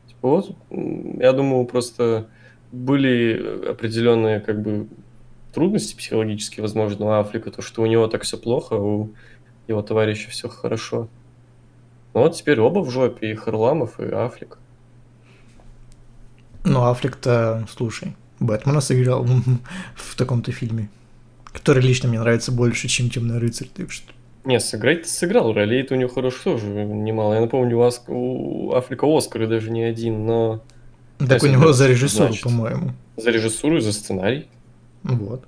[SPEAKER 3] Типа вот, я думаю, просто были определенные как бы трудности психологические, возможно, у Афлика, то, что у него так все плохо, а у его товарища все хорошо. Ну вот теперь оба в жопе, и Харламов, и Афлик.
[SPEAKER 4] Ну, Аффлек-то, слушай, Бэтмена сыграл в таком-то фильме, который лично мне нравится больше, чем Темный рыцарь. Так что
[SPEAKER 3] Не, сыграть-то сыграл, ролей-то у него хорошо тоже немало. Я напомню, у, Ас- у Африка Оскар и даже не один, но
[SPEAKER 4] Так у него за режиссуру,
[SPEAKER 3] значит.
[SPEAKER 4] по-моему.
[SPEAKER 3] за режиссуру и за сценарий.
[SPEAKER 4] Вот.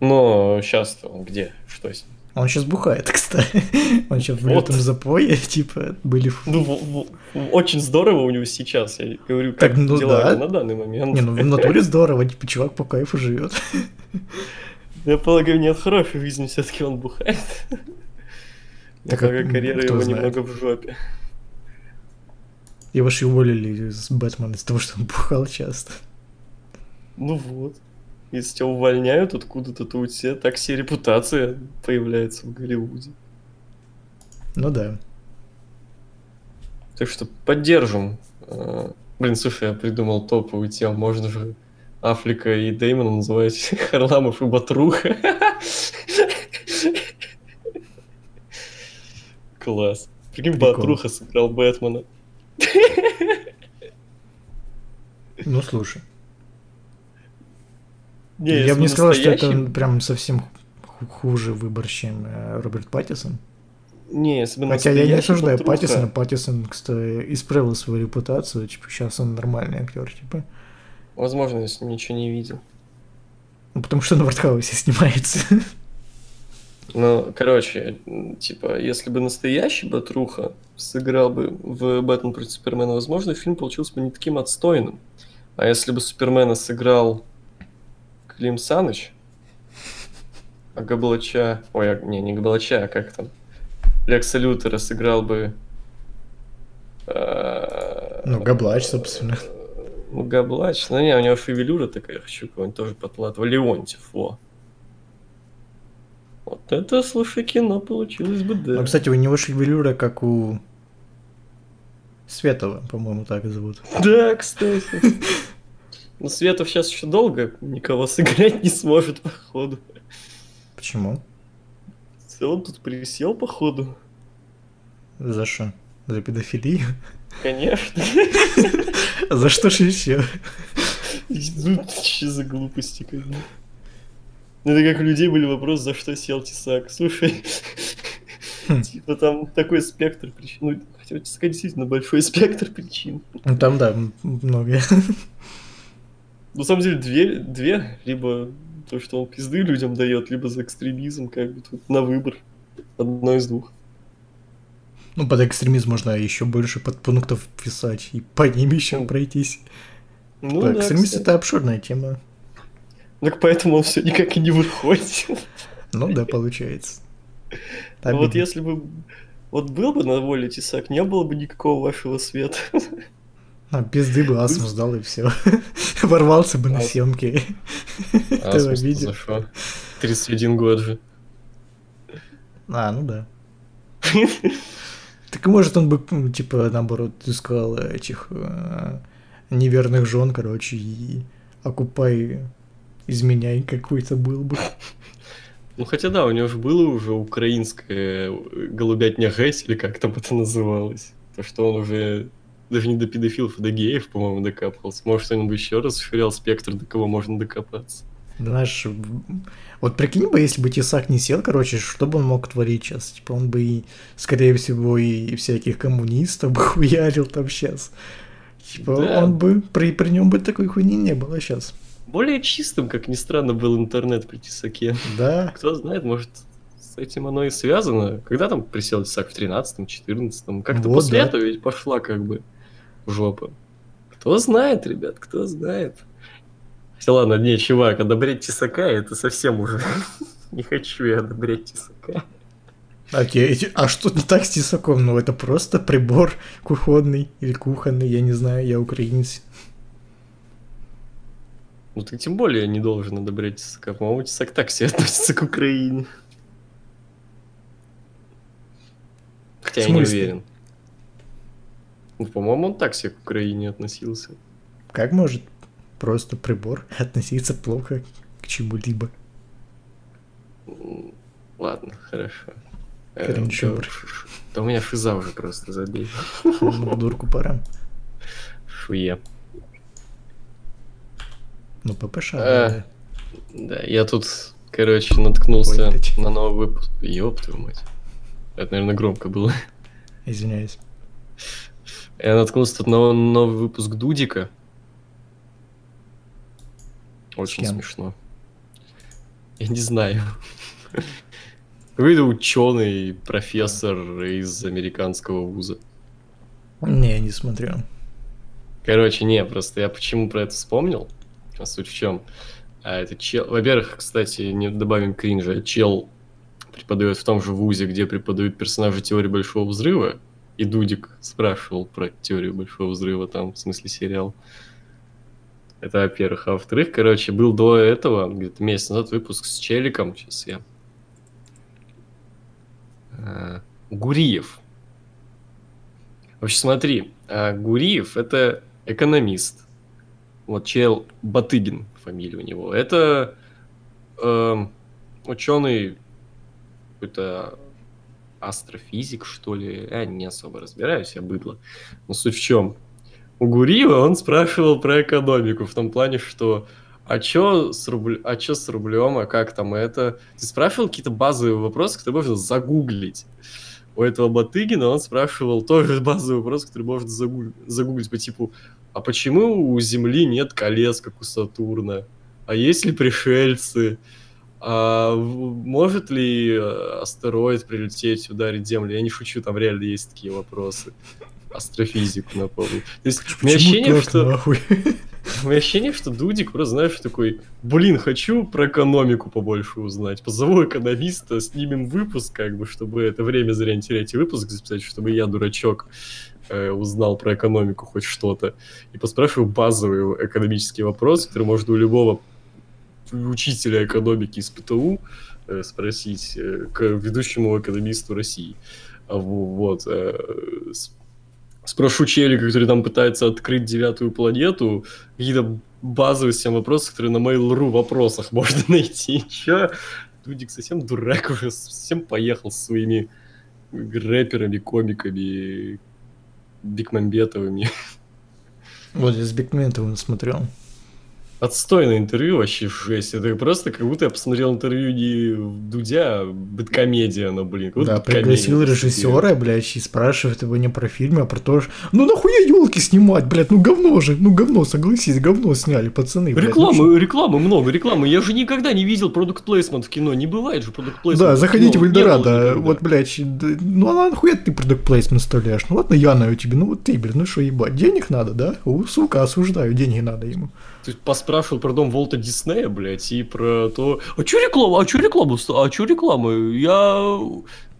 [SPEAKER 3] Но сейчас-то он где? Что с ним?
[SPEAKER 4] Он сейчас бухает, кстати. Он сейчас в
[SPEAKER 3] Вот.
[SPEAKER 4] лютом запое, типа, были...
[SPEAKER 3] Ну, в- в- очень здорово у него сейчас, я говорю,
[SPEAKER 4] Так,
[SPEAKER 3] как
[SPEAKER 4] ну
[SPEAKER 3] дела
[SPEAKER 4] да.
[SPEAKER 3] на данный момент.
[SPEAKER 4] Не, ну в натуре здорово, типа, чувак по кайфу живет.
[SPEAKER 3] Я полагаю, не от хорошей жизни все-таки он бухает.
[SPEAKER 4] Так, а
[SPEAKER 3] полагаю, карьера его
[SPEAKER 4] знает.
[SPEAKER 3] немного в жопе.
[SPEAKER 4] Его же уволили с Бэтмена из-за того, что он бухал часто.
[SPEAKER 3] Ну вот. Если тебя увольняют откуда-то, то у тебя так себе репутация появляется в Голливуде.
[SPEAKER 4] Ну да.
[SPEAKER 3] Так что поддержим. Э, Блин, слушай, я придумал топовую тему. Можно же Афлика и Дэймона называть Харламов и Батруха. Класс. Прикинь. Батруха сыграл Бэтмена.
[SPEAKER 4] Ну слушай.
[SPEAKER 3] Не,
[SPEAKER 4] я бы не сказал, что это прям совсем ху- хуже выбор, чем э, Роберт Паттисон.
[SPEAKER 3] Не, бы
[SPEAKER 4] Хотя я не осуждаю Паттисона. Паттисон, кстати, исправил свою репутацию. Типа, сейчас он нормальный актер, типа.
[SPEAKER 3] Возможно, я с ним ничего не видел.
[SPEAKER 4] Ну, потому что на Вартхаусе снимается.
[SPEAKER 3] Ну, короче, типа, если бы настоящий Батруха сыграл бы в Бэтмен против Супермена, возможно, фильм получился бы не таким отстойным. А если бы Супермена сыграл Клим Саныч, а Габлача... Ой, а- не, не Габлача, а как там? Лекса Лютера сыграл бы... э,
[SPEAKER 4] Ну, Габлач, собственно.
[SPEAKER 3] Ну, Габлач. Ну, не, у него шевелюра такая, хочу кого-нибудь тоже потлатого. Леонтьев, во. Вот это, слушай, кино получилось бы, да.
[SPEAKER 4] Ну, кстати, у него шевелюра, как у Светова, по-моему, так и зовут.
[SPEAKER 3] Да, кстати. Ну, Светов сейчас еще долго никого сыграть не сможет, походу.
[SPEAKER 4] Почему?
[SPEAKER 3] Он тут присел, походу.
[SPEAKER 4] За что? За педофилию?
[SPEAKER 3] Конечно.
[SPEAKER 4] За что же еще?
[SPEAKER 3] Ну, что за глупости, как бы. Ну, это как у людей были вопросы, за что сел Тесак. Слушай,
[SPEAKER 4] Хм.
[SPEAKER 3] типа там такой спектр причин. Ну, хотя у Тесака действительно большой спектр причин.
[SPEAKER 4] Ну, там, да, м- много.
[SPEAKER 3] На самом деле, две, две, либо то, что он пизды людям дает, либо за экстремизм, как бы тут на выбор. Одно из двух.
[SPEAKER 4] Ну, под экстремизм можно еще больше подпунктов писать и по ним еще пройтись.
[SPEAKER 3] Ну,
[SPEAKER 4] Да,
[SPEAKER 3] кстати.
[SPEAKER 4] это обширная тема.
[SPEAKER 3] Так поэтому он все никак и не выходит.
[SPEAKER 4] Ну да, получается.
[SPEAKER 3] А вот если бы вот был бы на воле Тесак, не было бы никакого вашего света.
[SPEAKER 4] А, пизды бы Асмус дал и все. Ворвался бы на
[SPEAKER 3] Асмус.
[SPEAKER 4] съемки.
[SPEAKER 5] А,
[SPEAKER 4] Ты
[SPEAKER 5] смысл
[SPEAKER 4] видел?
[SPEAKER 5] за что? 31 год же.
[SPEAKER 4] А, ну да. Так может он бы, типа, наоборот, искал этих э, неверных жен, короче, и окупай, изменяй какой-то был бы.
[SPEAKER 3] Ну хотя да, у него же было уже украинское э, голубятня Гэсь, или как там это называлось. То, что он уже даже не до педофилов, а до геев, по-моему, докапывался. Может, он бы еще раз расширял спектр, до кого можно докопаться.
[SPEAKER 4] Да, Знаешь, вот прикинь бы, если бы Тесак не сел, короче, что бы он мог творить сейчас? Типа он бы, и, скорее всего, и всяких коммунистов бы хуярил там сейчас. Типа
[SPEAKER 3] Да.
[SPEAKER 4] он бы, при, при нем бы такой хуйни не было сейчас.
[SPEAKER 3] Более чистым, как ни странно, был интернет при Тесаке.
[SPEAKER 4] Да,
[SPEAKER 3] Кто знает, может, с этим оно и связано. Когда там присел Тесак? В 13-м, 14-м? Как-то
[SPEAKER 4] Вот,
[SPEAKER 3] после
[SPEAKER 4] да.
[SPEAKER 3] этого ведь пошла как бы в жопу. Кто знает, ребят, кто знает. Хотя ладно, не, чувак, одобрять Тесака это совсем уже... Не хочу я одобрять Тесака.
[SPEAKER 4] Те- эти- а что не так с тесаком? Ну, это просто прибор кухонный или кухонный, я не знаю, я украинец.
[SPEAKER 3] Ну ты тем более не должен одобрять Тесака. По-моему, Тесак так себе относится к Украине. Хотя я не уверен. Ну, по-моему, он так себе к Украине относился.
[SPEAKER 4] Как может просто прибор относиться плохо к чему-либо?
[SPEAKER 3] Ладно, хорошо. Э,
[SPEAKER 4] Кринжовый.
[SPEAKER 3] да, у меня шиза уже просто забей.
[SPEAKER 4] Ну, дурку пора.
[SPEAKER 3] Шуе.
[SPEAKER 4] Ну, ППШ.
[SPEAKER 3] Э,
[SPEAKER 4] да.
[SPEAKER 3] Да, я тут, короче, наткнулся
[SPEAKER 4] Ой,
[SPEAKER 3] на новый выпуск. Ёб твою мать. Это, наверное, громко было.
[SPEAKER 4] Извиняюсь.
[SPEAKER 3] Я наткнулся тут на новый выпуск Дудика. Очень смешно. Я не знаю. Какой-то ученый, профессор из американского вуза.
[SPEAKER 4] Не, не смотрел.
[SPEAKER 3] Короче, не, просто я почему про это вспомнил. А суть в чем? А это чел... Во-первых, кстати, не добавим кринжа. Чел преподает в том же вузе, где преподают персонажи теории Большого Взрыва. И Дудик спрашивал про теорию Большого Взрыва там, в смысле сериал. Это во-первых. А во-вторых, короче, был до этого, где-то месяц назад, выпуск с Челиком. Сейчас я... А, Гуриев. В общем, смотри, а, Гуриев это экономист. Вот чел Батыгин фамилия у него. Это э, ученый какой-то астрофизик, что ли. Я не особо разбираюсь, я быдло. Но суть в чем? У Гуриева он спрашивал про экономику в том плане, что а чё с, рубль... а чё с рублем, а как там это? Ты спрашивал какие-то базовые вопросы, которые можно загуглить. У этого Батыгина он спрашивал тоже базовый вопрос, который можно загуглить, загуглить по типу, а почему у Земли нет колес, как у Сатурна? А есть ли пришельцы? А может ли э, астероид прилететь, ударить Землю? Я не шучу, там реально есть такие вопросы. Астрофизику напомню. То есть, у меня ощущение, что... Нахуй? У меня ощущение, что Дудик просто, знаешь, такой, блин, хочу про экономику побольше узнать. Позову экономиста, снимем выпуск, как бы, чтобы это время зря не терять, и выпуск записать, чтобы я, дурачок, э, узнал про экономику хоть что-то. И поспрашиваю базовые экономические вопросы, которые можно у любого учителя экономики из ПТУ э, спросить э, к ведущему экономисту России. Вот. Э, спрошу челика, который там пытается открыть девятую планету, какие-то базовые всем вопросы, которые на Mail.ru вопросах можно найти. Чё? Дудик совсем дурак уже, совсем поехал с своими рэперами, комиками, Бикмамбетовыми.
[SPEAKER 4] Вот я с Бикмамбетовым смотрел
[SPEAKER 3] отстойное интервью, вообще жесть. Это просто как будто я посмотрел интервью не Дудя, а бэткомедия, ну, блин.
[SPEAKER 4] Да, пригласил режиссера, блядь, и спрашивает его не про фильм, а про то, что ну нахуя елки снимать, блядь, ну говно же, ну говно, согласись, говно сняли, пацаны.
[SPEAKER 3] Блядь, рекламы, ну, рекламы много, рекламы. Я же никогда не видел продукт плейсмент в кино, не бывает же продукт плейсмент.
[SPEAKER 4] Да, заходите в Эльдорадо, вот, блядь, ну а нахуя ты продукт плейсмент вставляешь? Ну ладно, я на тебе, ну вот ты, блядь, ну что ебать, денег надо, да? У, сука, осуждаю, деньги надо ему.
[SPEAKER 3] Есть поспрашивал про дом Волта Диснея, блядь, и про то... А чё реклама? А чё реклама? А чё реклама? Я...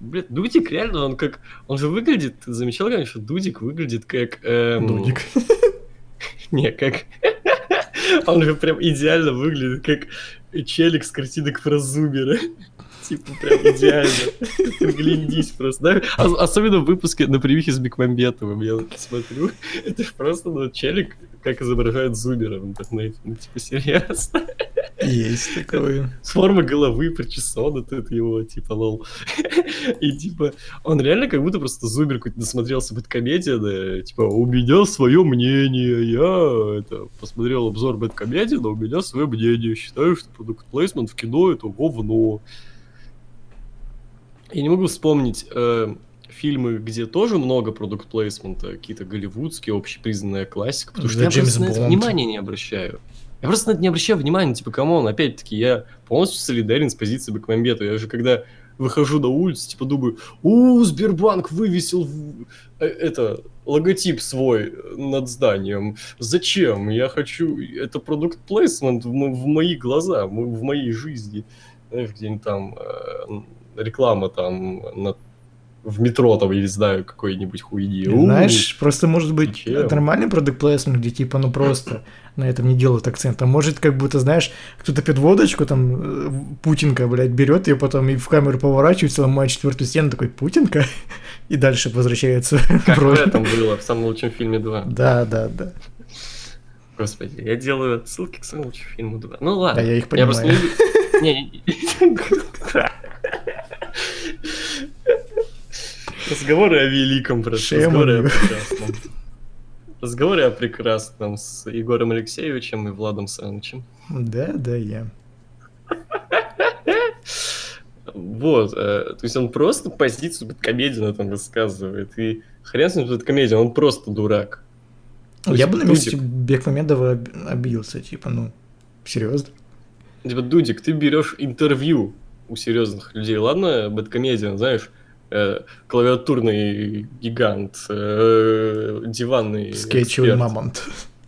[SPEAKER 3] Блядь, Дудик реально, он как... Он же выглядит... Ты замечал, конечно, Дудик выглядит как... Эм...
[SPEAKER 4] Дудик.
[SPEAKER 3] Не, как... Он же прям идеально выглядит, как челик с картинок про зумера. Типа, прям идеально. Глядись просто, да? Особенно в выпуске на привихе с Бекмамбетовым, я смотрю. Это просто, ну, челик, как изображает зумера в интернете. Ну, типа, серьезно.
[SPEAKER 4] Есть такое.
[SPEAKER 3] С формы головы причесон, это, это его, типа, лол. И, типа, он реально как будто просто зумер какой-то насмотрелся бэткомедия, да, типа, у меня свое мнение, я, это, посмотрел обзор бэткомедии, но у меня свое мнение, считаю, что продукт плейсмент в кино это говно. Я не могу вспомнить э, фильмы, где тоже много продукт плейсмента, какие-то голливудские, общепризнанная классика, потому что я просто на это внимания не обращаю. Я просто на это не обращаю внимания, типа, come on, опять-таки, я полностью солидарен с позицией Бекмамбета. Я же когда выхожу на улицу, типа, думаю, у Сбербанк вывесил э, это логотип свой над зданием. Зачем? Я хочу... Это product placement в, в мои глаза, в моей жизни. Знаешь, где-нибудь там э, реклама там на в метро там, я не знаю, какой-нибудь хуйни.
[SPEAKER 4] Знаешь, просто может быть Зачем? нормальный продукт плейсмент, где типа, ну просто на этом не делают акцент. А может, как будто, знаешь, кто-то пьет водочку, там, э, Путинка, блядь, берет ее потом и в камеру поворачивается, ломает четвертую стену, такой, Путинка, и дальше возвращается.
[SPEAKER 3] Как в этом было, в самом лучшем фильме 2.
[SPEAKER 4] Да, да, да.
[SPEAKER 3] Господи, я делаю отсылки к самому лучшему фильму 2. Ну ладно.
[SPEAKER 4] Да, я их понимаю. Я просто не...
[SPEAKER 3] Разговоры о великом, просто. Разговоры о прекрасном. Разговоры о прекрасном с Егором Алексеевичем и Владом Санычем.
[SPEAKER 4] Да, да, я.
[SPEAKER 3] Вот, э, то есть он просто позицию Бэткомедиана там высказывает, и хрен с ним Бэткомедиан, он просто дурак.
[SPEAKER 4] Я бы на месте Бекмамедова обиделся, типа, ну, серьезно.
[SPEAKER 3] Типа, Дудик, ты берешь интервью у серьезных людей. Ладно, бэткомедиан, знаешь, э, клавиатурный гигант, э, диванный
[SPEAKER 4] Скетчевый
[SPEAKER 3] эксперт.
[SPEAKER 4] мамонт.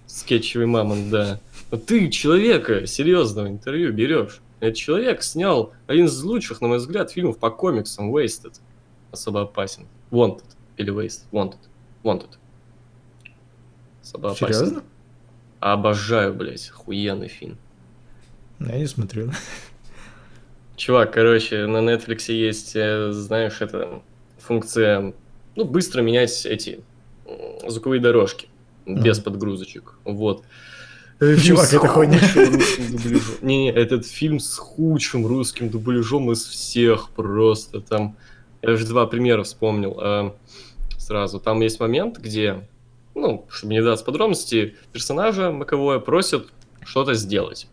[SPEAKER 3] Скетчевый мамонт, да. Но ты человека серьезного интервью берешь. Этот человек снял один из лучших, на мой взгляд, фильмов по комиксам Wasted. Особо опасен. Wanted. Или Wasted. Wanted. Wanted. Особо опасен.
[SPEAKER 4] Серьезно?
[SPEAKER 3] Обожаю, блядь, охуенный фильм.
[SPEAKER 4] Я не смотрел.
[SPEAKER 3] Чувак, короче, на Netflix есть, э, знаешь, это функция, ну, быстро менять эти звуковые дорожки без
[SPEAKER 4] Ага.
[SPEAKER 3] подгрузочек. Вот.
[SPEAKER 4] Чувак,
[SPEAKER 3] Фильм с
[SPEAKER 4] это хуйня.
[SPEAKER 3] дубляжом. Не-не, этот фильм с худшим русским дубляжом из всех просто. Там, я уже два примера вспомнил э, сразу. Там есть момент, где, ну, чтобы не дать подробности, персонажа маковое просят что-то сделать.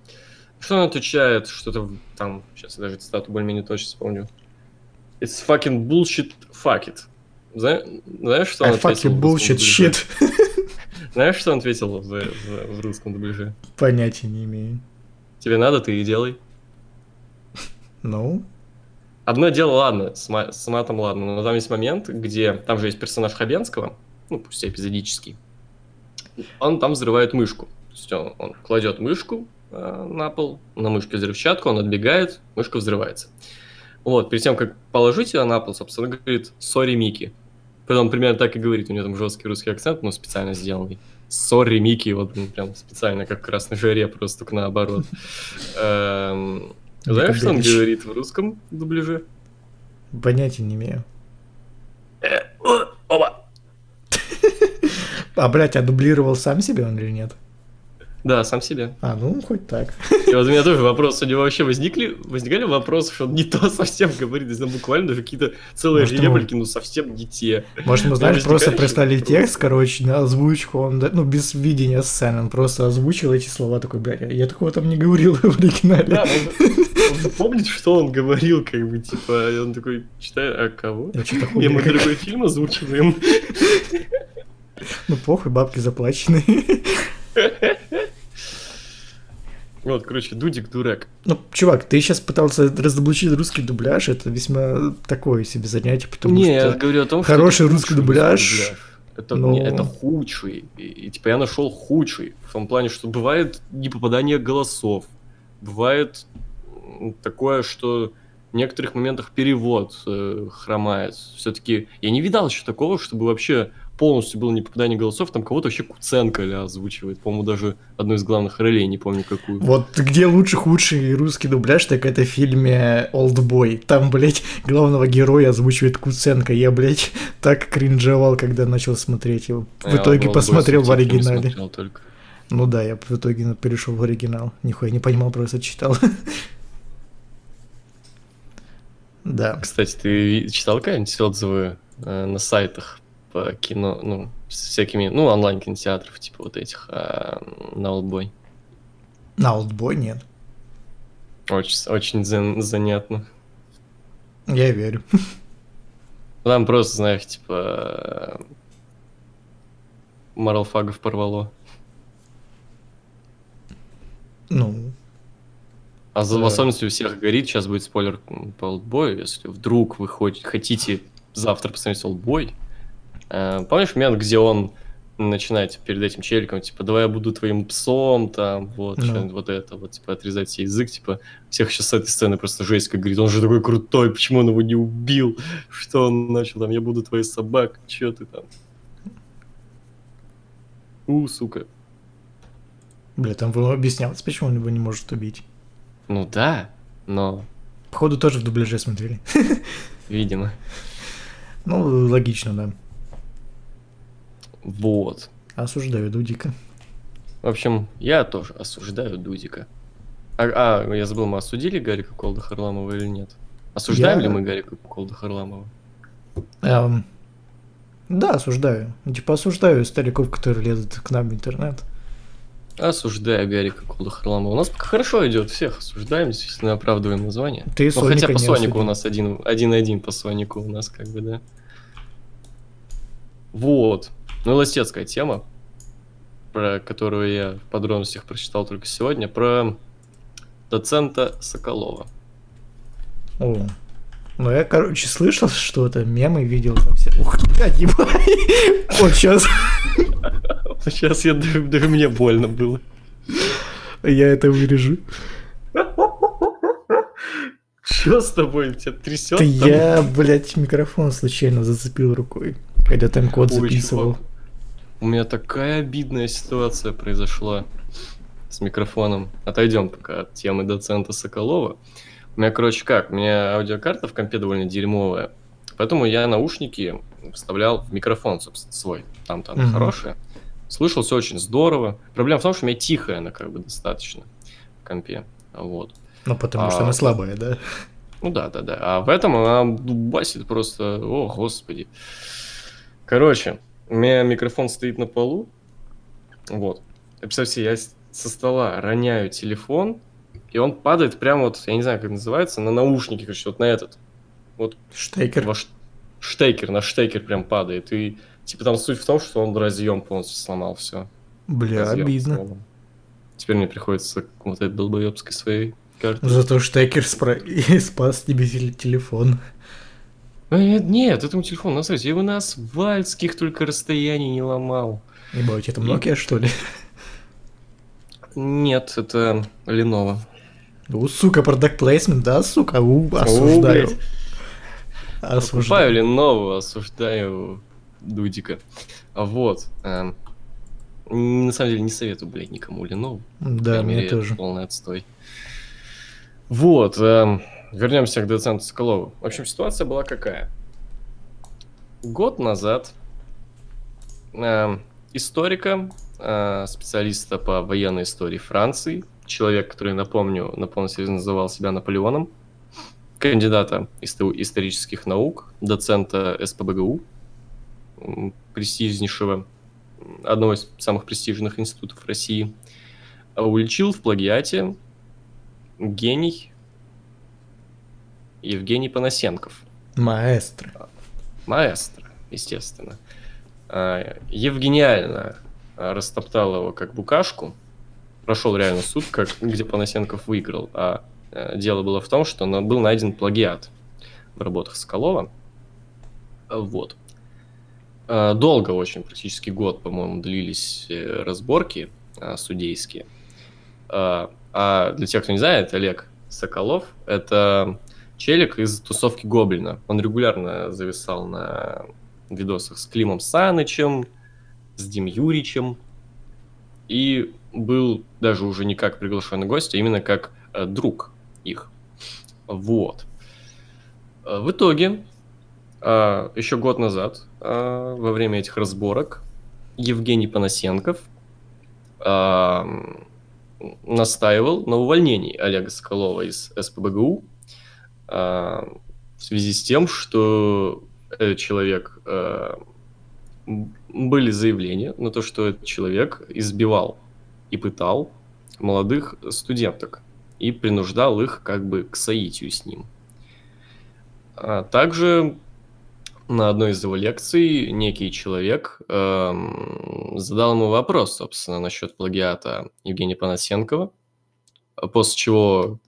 [SPEAKER 3] Что он отвечает, что-то там, сейчас я даже цитату более-менее точно вспомню. It's fucking bullshit, fuck it. Зна- Знаешь, что он
[SPEAKER 4] I
[SPEAKER 3] ответил? русском
[SPEAKER 4] bullshit shit.
[SPEAKER 3] Знаешь, что он ответил в, в- в русском дубляже?
[SPEAKER 4] Понятия не имею.
[SPEAKER 3] Тебе надо, ты и делай.
[SPEAKER 4] Ну,
[SPEAKER 3] Одно дело, ладно, с, ма- с матом ладно, но там есть момент, где там же есть персонаж Хабенского, ну, пусть эпизодический. Он там взрывает мышку. То есть он, он кладет мышку на пол, на мышке взрывчатку, он отбегает, мышка взрывается. Вот, перед тем, как положить ее на пол, собственно, говорит «Sorry, Mickey». Потом примерно так и говорит, у него там жесткий русский акцент, но специально сделанный. «Sorry, Mickey», вот ну, прям специально, как в красной жаре, просто только наоборот. Эм, Знаешь, что он говорит в русском дубляже?
[SPEAKER 4] понятия не имею.
[SPEAKER 3] Э, Оба!
[SPEAKER 4] А, блядь, а дублировал сам себе он или нет?
[SPEAKER 3] Да, сам себе.
[SPEAKER 4] А, ну, хоть так.
[SPEAKER 3] И вот у меня тоже вопрос, у него вообще возникли, возникали вопросы, что он не то совсем говорит, если буквально даже какие-то целые
[SPEAKER 4] Может,
[SPEAKER 3] реплики, ну совсем не те.
[SPEAKER 4] Может, ему, знаешь, просто прислали текст, короче, на озвучку, он, ну, без видения сцены, он просто озвучил эти слова, такой, блядь, я такого там не говорил в оригинале.
[SPEAKER 3] Да, он, он помнит, что он говорил, как бы, типа, и он такой читает, а кого?
[SPEAKER 4] Я
[SPEAKER 3] Я
[SPEAKER 4] какая-то.
[SPEAKER 3] другой фильм озвучиваем.
[SPEAKER 4] Ну, похуй, бабки заплачены.
[SPEAKER 3] Вот, короче, Дудик дурак.
[SPEAKER 4] Ну, чувак, ты сейчас пытался разоблачить русский дубляж, это весьма такое себе занятие, потому
[SPEAKER 3] не, я
[SPEAKER 4] что...
[SPEAKER 3] говорю о том,
[SPEAKER 4] хороший
[SPEAKER 3] это
[SPEAKER 4] русский
[SPEAKER 3] худший
[SPEAKER 4] дубляж,
[SPEAKER 3] Это,
[SPEAKER 4] но-
[SPEAKER 3] не, это худший. И, и, типа я нашел худший. В том плане, что бывает не попадание голосов. Бывает такое, что в некоторых моментах перевод э, хромает. Все-таки я не видал еще такого, чтобы вообще полностью было не попадание голосов. Там кого-то вообще Куценко ля озвучивает. По-моему, даже одну из главных ролей, не помню какую.
[SPEAKER 4] Вот где лучше худший русский дубляж, так это в фильме «Олдбой». Там, блядь, главного героя озвучивает Куценко. Я, блядь, так кринжевал, когда начал смотреть его. В
[SPEAKER 3] А я
[SPEAKER 4] итоге
[SPEAKER 3] «Олдбой»
[SPEAKER 4] посмотрел в оригинале. Ну да, я в итоге перешел в оригинал. Нихуя не понимал, просто читал. Да.
[SPEAKER 3] Кстати, ты читал какие-нибудь отзывы э, на сайтах по кино, ну, с всякими, ну, онлайн-кинотеатров, типа вот этих, а, на Олдбой?
[SPEAKER 4] На «Олдбой» нет.
[SPEAKER 3] Очень, очень зан- занятно.
[SPEAKER 4] Я верю.
[SPEAKER 3] Там просто, знаешь, типа... Моралфагов порвало.
[SPEAKER 4] Ну,
[SPEAKER 3] А за, в
[SPEAKER 4] Да.
[SPEAKER 3] особенности у всех горит, сейчас будет спойлер по Олдбою, если вдруг вы хоть, хотите завтра посмотреть Олдбой. Э, помнишь момент, где он начинает перед этим челиком, типа, давай я буду твоим псом, там, вот,
[SPEAKER 4] Ну.
[SPEAKER 3] что-нибудь вот это, вот, типа, отрезать себе язык, типа, всех сейчас с этой сцены просто жесть, как говорит, он же такой крутой, почему он его не убил, что он начал, там, я буду твоей собакой, что ты там. У, сука.
[SPEAKER 4] бля, там было объяснялось, почему он его не может убить.
[SPEAKER 3] Ну да, но,
[SPEAKER 4] Походу тоже в дубляже смотрели.
[SPEAKER 3] видимо.
[SPEAKER 4] Ну, логично, да.
[SPEAKER 3] Вот.
[SPEAKER 4] Осуждаю Дудика.
[SPEAKER 3] В общем, я тоже осуждаю Дудика. А, а, я забыл, мы осудили Гарика Колда Харламова или нет? Осуждаем
[SPEAKER 4] Я-
[SPEAKER 3] ли мы Гарика Колда Харламова?
[SPEAKER 4] Эм, да, осуждаю. Типа осуждаю стариков, которые лезут к нам в интернет.
[SPEAKER 3] Осуждаю Гарика Колда Харламова. У нас пока хорошо идет, всех осуждаем, естественно, оправдываем название.
[SPEAKER 4] Ты
[SPEAKER 3] Ну, хотя по Сонику у нас один, один-один по Сонику у нас как бы, да. Вот. Ну, ластецкая тема, про которую я в подробностях прочитал только сегодня, про доцента Соколова.
[SPEAKER 4] О. Ну, я, короче, слышал что-то, мемы видел там все. Ух блядь, ебать. Вот сейчас
[SPEAKER 3] Сейчас я даже, мне больно было.
[SPEAKER 4] я это вырежу.
[SPEAKER 3] Что с тобой? Тебя трясет?
[SPEAKER 4] Да я, блядь, микрофон случайно зацепил рукой, когда там код
[SPEAKER 3] Ой,
[SPEAKER 4] записывал.
[SPEAKER 3] чувак. У меня такая обидная ситуация произошла с микрофоном. Отойдем пока от темы доцента Соколова. У меня, короче, как? У меня аудиокарта в компе довольно дерьмовая. Поэтому я наушники вставлял в микрофон, собственно, свой. Там-то она
[SPEAKER 4] Мгм.
[SPEAKER 3] хорошая. Слышал все очень здорово. Проблема в том, что у меня тихая она как бы достаточно в компе. Вот.
[SPEAKER 4] Ну, потому что
[SPEAKER 3] А,
[SPEAKER 4] она слабая, да?
[SPEAKER 3] Ну да, да, да. А в этом она дубасит просто. О, господи. Короче, у меня микрофон стоит на полу. Вот. И Представьте, я со стола роняю телефон, и он падает прямо вот, я не знаю, как называется, на наушники, короче, вот на этот. Вот
[SPEAKER 4] Штекер.
[SPEAKER 3] ваш штекер, на штекер прям падает. И типа там суть в том, что он разъем полностью сломал все.
[SPEAKER 4] Бля, обидно.
[SPEAKER 3] Теперь мне приходится вот этой долбоебской своей картой.
[SPEAKER 4] Зато штекер спра- спас тебе теле- телефон.
[SPEAKER 3] А, Нет, нет, этому телефону насрать. Я его на асфальтских только расстояний не ломал.
[SPEAKER 4] Ебать, это
[SPEAKER 3] И-
[SPEAKER 4] Nokia, что ли?
[SPEAKER 3] Нет, это Lenovo.
[SPEAKER 4] У, сука, продакт плейсмент, да, сука? У, осуждаю.
[SPEAKER 3] Покупаю
[SPEAKER 4] Осуждаю.
[SPEAKER 3] Lenovo, осуждаю Дудика. Вот. эм, На самом деле не советую, блядь, никому Lenovo.
[SPEAKER 4] Да, мне
[SPEAKER 3] мере, это
[SPEAKER 4] тоже.
[SPEAKER 3] полный отстой. Вот. эм, Вернемся к доценту Соколову. В общем, ситуация была какая? Год назад эм, историка, э, специалиста по военной истории Франции, человек, который, напомню, на полном серьезе называл себя Наполеоном, кандидата исто- исторических наук, доцента СПБГУ, престижнейшего, одного из самых престижных институтов России, уличил в плагиате гений Евгений Панасенков.
[SPEAKER 4] Маэстро.
[SPEAKER 3] Маэстро, естественно. А, Евгениально а, растоптал его как букашку. Прошел реально суд, как, где Панасенков выиграл. А э, дело было в том, что был найден плагиат в работах Соколова. А, Вот. Долго очень, практически год, по-моему, длились э, разборки судейские. А для тех, кто не знает, Олег Соколов – это челик из тусовки Гоблина. Он регулярно зависал на видосах с Климом Санычем, с Дим Юричем. И был даже уже не как приглашенный гость, а именно как э, друг их. Вот. Э, В итоге, э, еще год назад, э, во время этих разборок, Евгений Панасенков э, настаивал на увольнении Олега Соколова из СПБГУ в связи с тем, что этот человек а, м, были заявления на то, что этот человек избивал и пытал молодых студенток и принуждал их как бы к соитию с ним. А также на одной из его лекций некий человек эм, задал ему вопрос, собственно, насчет плагиата Евгения Панасенкова, после чего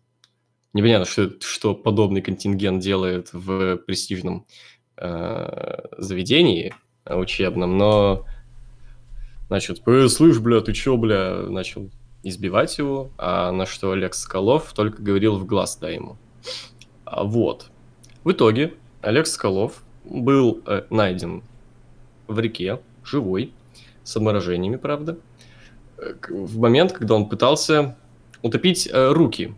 [SPEAKER 3] непонятно, что, что подобный контингент делает в престижном э, заведении э, учебном, но значит, «Э, слышь, бля, ты чё, бля, начал избивать его, а на что Олег Соколов только говорил в глаз, да, ему. А вот. В итоге Олег Соколов был э, найден в реке, живой, с обморожениями, правда, э, в момент, когда он пытался утопить э, руки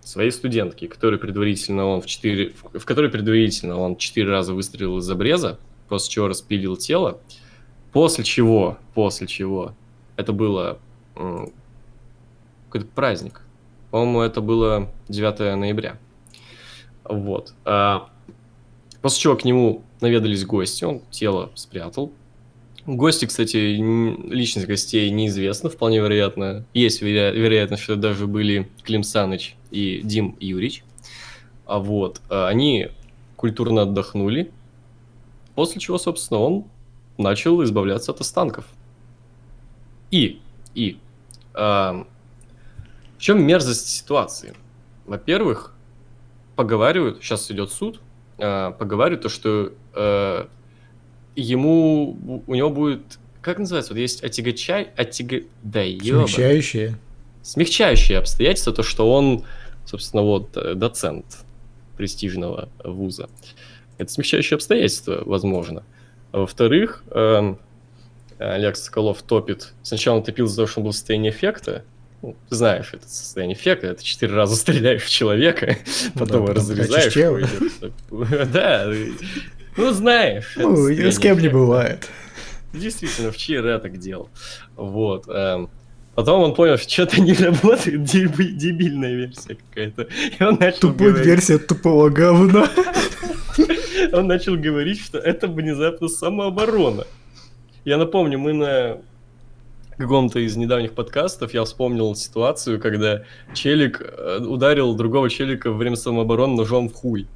[SPEAKER 3] своей студентки, которой предварительно он в четыре, в, которой предварительно он четыре раза выстрелил из обреза, после чего распилил тело, после чего, после чего, это было какой-то праздник, по-моему, это было 9 ноября, вот. А, после чего к нему наведались гости, он тело спрятал. Гости, кстати, личность гостей неизвестна, вполне вероятно. Есть веро- вероятность, что даже были Клим Саныч и Дим Юрич. А вот, а, они культурно отдохнули, после чего, собственно, он начал избавляться от останков. И, и, а, в чем мерзость ситуации? во-первых, поговаривают, сейчас идет суд, э, поговаривают то, что э, ему, у него будет, как называется, вот есть отягочай, отяга... да ёба.
[SPEAKER 4] Смягчающие.
[SPEAKER 3] Смягчающие обстоятельства, то, что он, собственно, вот, э, доцент престижного вуза. Это смягчающие обстоятельства, возможно. А во-вторых, эм, Олег Соколов топит. Сначала он топил за то, что он был в состоянии эффекта. Ну, ты знаешь, это состояние эффекта, это четыре раза стреляешь в человека,
[SPEAKER 4] Ну
[SPEAKER 3] потом
[SPEAKER 4] да,
[SPEAKER 3] разрезаешь. Да, ну знаешь.
[SPEAKER 4] Ну, с кем не бывает.
[SPEAKER 3] Действительно, вчера так делал. Вот. эм, Потом он понял, что что-то не работает, деби- дебильная версия какая-то. И он начал
[SPEAKER 4] Тупая
[SPEAKER 3] говорить-
[SPEAKER 4] версия тупого говна.
[SPEAKER 3] он начал говорить, что это внезапно самооборона. Я напомню, мы на каком-то из недавних подкастов я вспомнил ситуацию, когда челик э, ударил другого челика во время самообороны ножом в хуй.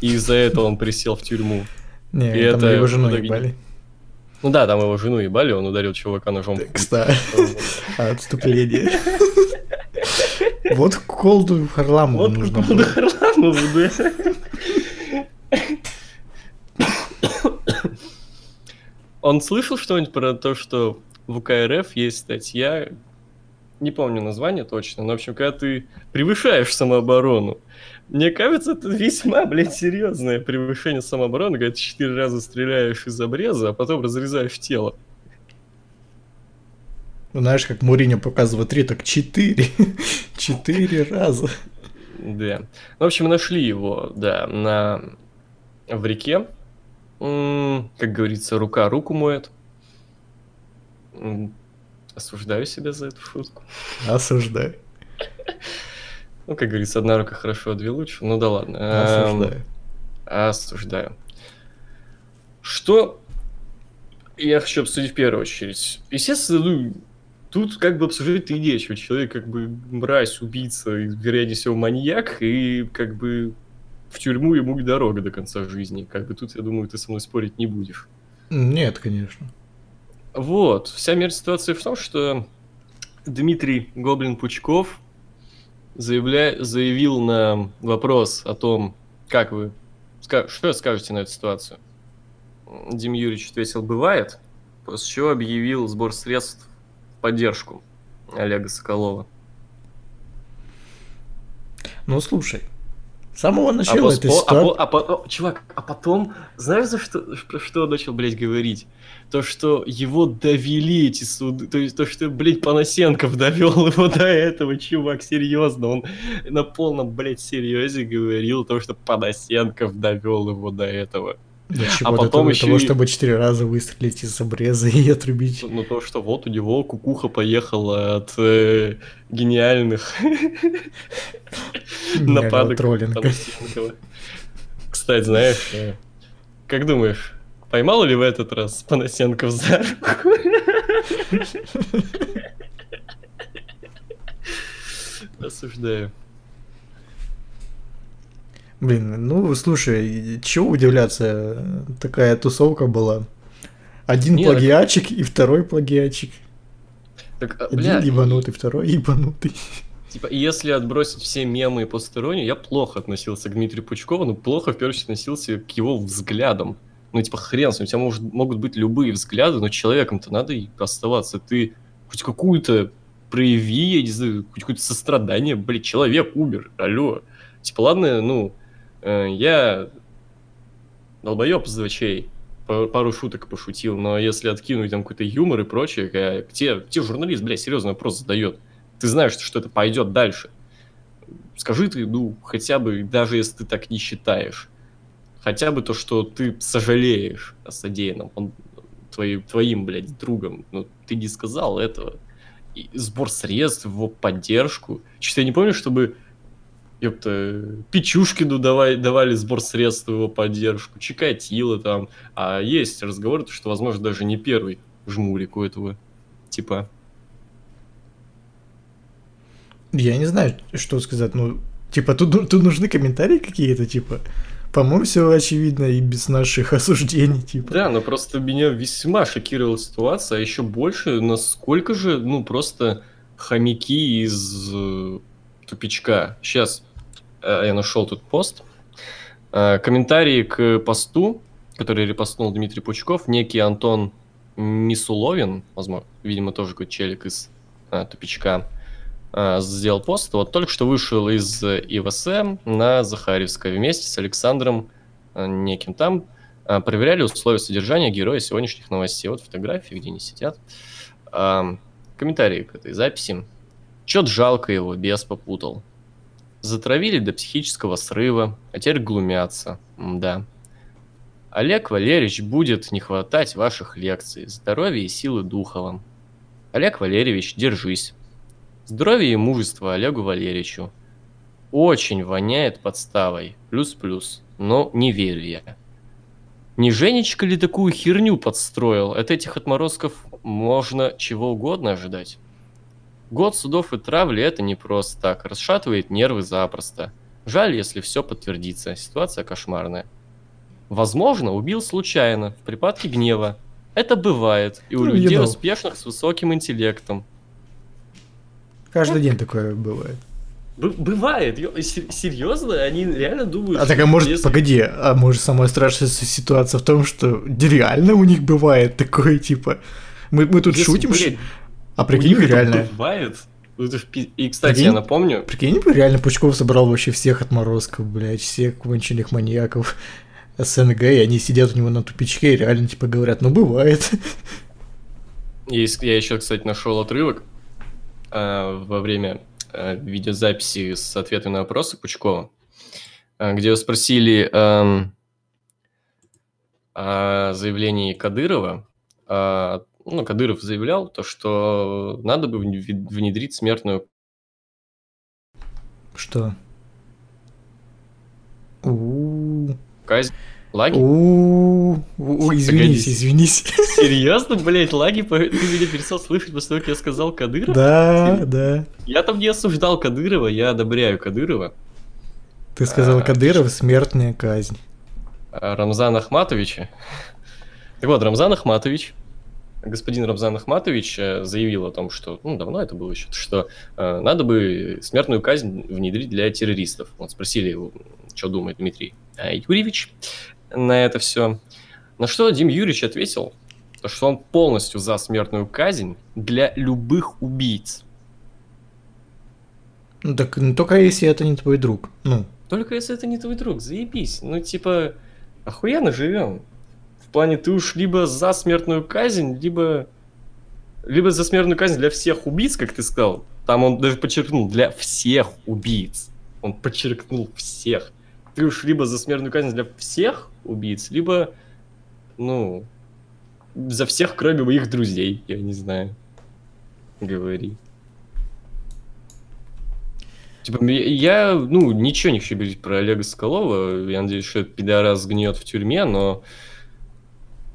[SPEAKER 3] И из-за этого он присел в тюрьму.
[SPEAKER 4] Не,
[SPEAKER 3] И
[SPEAKER 4] там
[SPEAKER 3] это
[SPEAKER 4] его жену
[SPEAKER 3] итоге
[SPEAKER 4] ебали.
[SPEAKER 3] Ну да, там его жену ебали, он ударил чувака ножом.
[SPEAKER 4] Кстати, отступление. Вот колду Харламову
[SPEAKER 3] Вот
[SPEAKER 4] нужно
[SPEAKER 3] куда
[SPEAKER 4] было.
[SPEAKER 3] Харламову, да. Он слышал что-нибудь про то, что в УКРФ есть статья, не помню название точно, но, в общем, когда ты превышаешь самооборону, мне кажется, это весьма, блядь, серьезное превышение самообороны, когда ты четыре раза стреляешь из обреза, а потом разрезаешь тело.
[SPEAKER 4] Ну, Знаешь, как Муриньо показывает три, так четыре. Четыре раза.
[SPEAKER 3] Да. В общем, нашли его, да, на... в реке. Как говорится, рука руку моет. Осуждаю себя за эту шутку.
[SPEAKER 4] Осуждаю.
[SPEAKER 3] Ну, как говорится, одна рука хорошо, а две лучше. Ну да ладно. Эм,
[SPEAKER 4] Осуждаю.
[SPEAKER 3] Осуждаю. Что я хочу обсудить в первую очередь? Естественно, ну, тут как бы обсуждать-то и нечего. Человек как бы мразь, убийца, и, вероятнее всего, маньяк, и как бы в тюрьму ему и дорога до конца жизни. Как бы тут, я думаю, ты со мной спорить не будешь.
[SPEAKER 4] Нет, конечно.
[SPEAKER 3] Вот, вся мера ситуации в том, что Дмитрий Гоблин-Пучков заявля... заявил на вопрос о том, как вы... Что скажете на эту ситуацию? Дим Юрьевич ответил, бывает, после чего объявил сбор средств в поддержку Олега Соколова.
[SPEAKER 4] Ну, слушай. С самого
[SPEAKER 3] А
[SPEAKER 4] начала
[SPEAKER 3] пос-
[SPEAKER 4] этой
[SPEAKER 3] по- а
[SPEAKER 4] ситуации...
[SPEAKER 3] по- а по- чувак, а потом, знаешь, за что, про что начал, блядь, говорить? То, что его довели эти суды, то есть то, что, блядь, Панасенков довел его до этого, чувак, серьезно, он на полном, блядь, серьезе говорил то, что Панасенков довел его до этого.
[SPEAKER 4] Для чего?
[SPEAKER 3] а
[SPEAKER 4] Для
[SPEAKER 3] потом
[SPEAKER 4] того,
[SPEAKER 3] еще
[SPEAKER 4] того, чтобы четыре раза выстрелить из обреза и отрубить.
[SPEAKER 3] Ну, то, что вот у него кукуха поехала от э, гениальных нападок
[SPEAKER 4] троллинга.
[SPEAKER 3] Кстати, знаешь, э, как думаешь, поймал ли в этот раз Панасенков за руку? Осуждаю.
[SPEAKER 4] Блин, ну слушай, чего удивляться, такая тусовка была. Один
[SPEAKER 3] Не, так-
[SPEAKER 4] плагиатчик и второй плагиатчик.
[SPEAKER 3] Так, а,
[SPEAKER 4] Один
[SPEAKER 3] бля,
[SPEAKER 4] ебанутый, второй ебанутый.
[SPEAKER 3] Типа, если отбросить все мемы и посторонние, я плохо относился к Дмитрию Пучкову, но плохо, в первую очередь, относился к его взглядам. Ну, типа, хрен с ним, у тебя может, могут быть любые взгляды, но человеком-то надо и оставаться. Ты хоть какую-то прояви, я не знаю, хоть какое-то сострадание, блин, человек умер, алло. Типа, ладно, ну, я долбоеб из очей, па- пару шуток пошутил, но если откинуть там какой-то юмор и прочее, э, те, те журналист, блядь, серьезный вопрос задает. Ты знаешь, что это пойдет дальше. Скажи ты, ну, хотя бы, даже если ты так не считаешь, хотя бы то, что ты сожалеешь о содеянном, он твоим, твоим, блядь, другом, ну, ты не сказал этого. И сбор средств, его поддержку. Что-то я не помню, чтобы ёпта, Пичушкину давай, давали сбор средств в его поддержку, Чикатило там. А есть разговор, что, возможно, даже не первый жмурик у этого типа.
[SPEAKER 4] Я не знаю, что сказать. Ну, типа, тут, тут нужны комментарии какие-то, типа. По-моему, все очевидно и без наших осуждений, типа.
[SPEAKER 3] Да, но просто меня весьма шокировала ситуация, а еще больше, насколько же, ну, просто хомяки из э, тупичка. Сейчас, я нашел тут пост. Э, комментарии к посту, который репостнул Дмитрий Пучков, некий Антон Мисуловин, возможно, видимо, тоже какой-то челик из а, тупичка, а, сделал пост. Вот только что вышел из ИВСМ на Захаревской вместе с Александром а, неким там. А, проверяли условия содержания героя сегодняшних новостей. Вот фотографии, где они сидят. А, комментарии к этой записи. Чё-то жалко его, бес попутал. Затравили до психического срыва, а теперь глумятся. Да. Олег Валерьевич будет не хватать ваших лекций, здоровья и силы духа вам. Олег Валерьевич, держись. Здоровья и мужества Олегу Валерьевичу. Очень воняет подставой. Плюс-плюс. Но не верю я. Не Женечка ли такую херню подстроил? От этих отморозков можно чего угодно ожидать. Год судов и травли это не просто так. Расшатывает нервы запросто. Жаль, если все подтвердится. Ситуация кошмарная. Возможно, убил случайно, в припадке гнева. Это бывает и у
[SPEAKER 4] Ну,
[SPEAKER 3] людей
[SPEAKER 4] know.
[SPEAKER 3] успешных с высоким интеллектом.
[SPEAKER 4] Каждый день такое бывает.
[SPEAKER 1] Б- бывает, серьезно, они реально думают.
[SPEAKER 4] А так, а может,
[SPEAKER 1] если-
[SPEAKER 4] погоди, а может самая страшная ситуация в том, что реально у них бывает такое, типа, мы, мы тут
[SPEAKER 1] если,
[SPEAKER 4] шутим, ш- а прикинь, реально,
[SPEAKER 1] Бывает. Ну, И, кстати,
[SPEAKER 4] Прикинь?
[SPEAKER 1] я напомню,
[SPEAKER 4] прикинь, реально Пучков собрал вообще всех отморозков, блядь, всех конченых маньяков СНГ, и они сидят у него на тупичке и реально, типа, говорят, ну, бывает.
[SPEAKER 3] Есть, я еще, кстати, нашел отрывок а, во время а, видеозаписи с ответами на вопросы Пучкова, а, где его спросили ам, о заявлении Кадырова. А, ну, Кадыров заявлял то, что надо бы вне- внедрить смертную
[SPEAKER 4] Что?
[SPEAKER 3] Казнь. Лаги?
[SPEAKER 4] у извинись, извинись.
[SPEAKER 3] Серьезно, блядь, лаги? Ты меня перестал слышать после того, как я сказал Кадыров?
[SPEAKER 4] Да, да.
[SPEAKER 3] Я там не осуждал Кадырова, я одобряю Кадырова.
[SPEAKER 4] Ты сказал
[SPEAKER 3] А,
[SPEAKER 4] Кадыров, смертная казнь.
[SPEAKER 3] Рамзана Ахматовича. Так вот, Рамзан Ахматович, господин Рамзан Ахматович э, заявил о том, что, ну, давно это было еще, что э, надо бы смертную казнь внедрить для террористов. Вот спросили его, что думает Дмитрий э, Юрьевич на это все. На что Дим Юрьевич ответил, то, что он полностью за смертную казнь для любых убийц.
[SPEAKER 4] Ну так, ну, только если это не твой друг. Ну,
[SPEAKER 3] Только если это не твой друг, заебись. Ну, типа, охуенно живем. Плане, ты уж либо за смертную казнь, либо... Либо за смертную казнь для всех убийц, как ты сказал. Там он даже подчеркнул, для всех убийц. Он подчеркнул всех. Ты уж либо за смертную казнь для всех убийц, либо, ну, за всех, кроме моих друзей, я не знаю. Говори. Типа, я, ну, ничего не хочу говорить про Олега Соколова. Я надеюсь, что этот пидорас сгниет в тюрьме, но...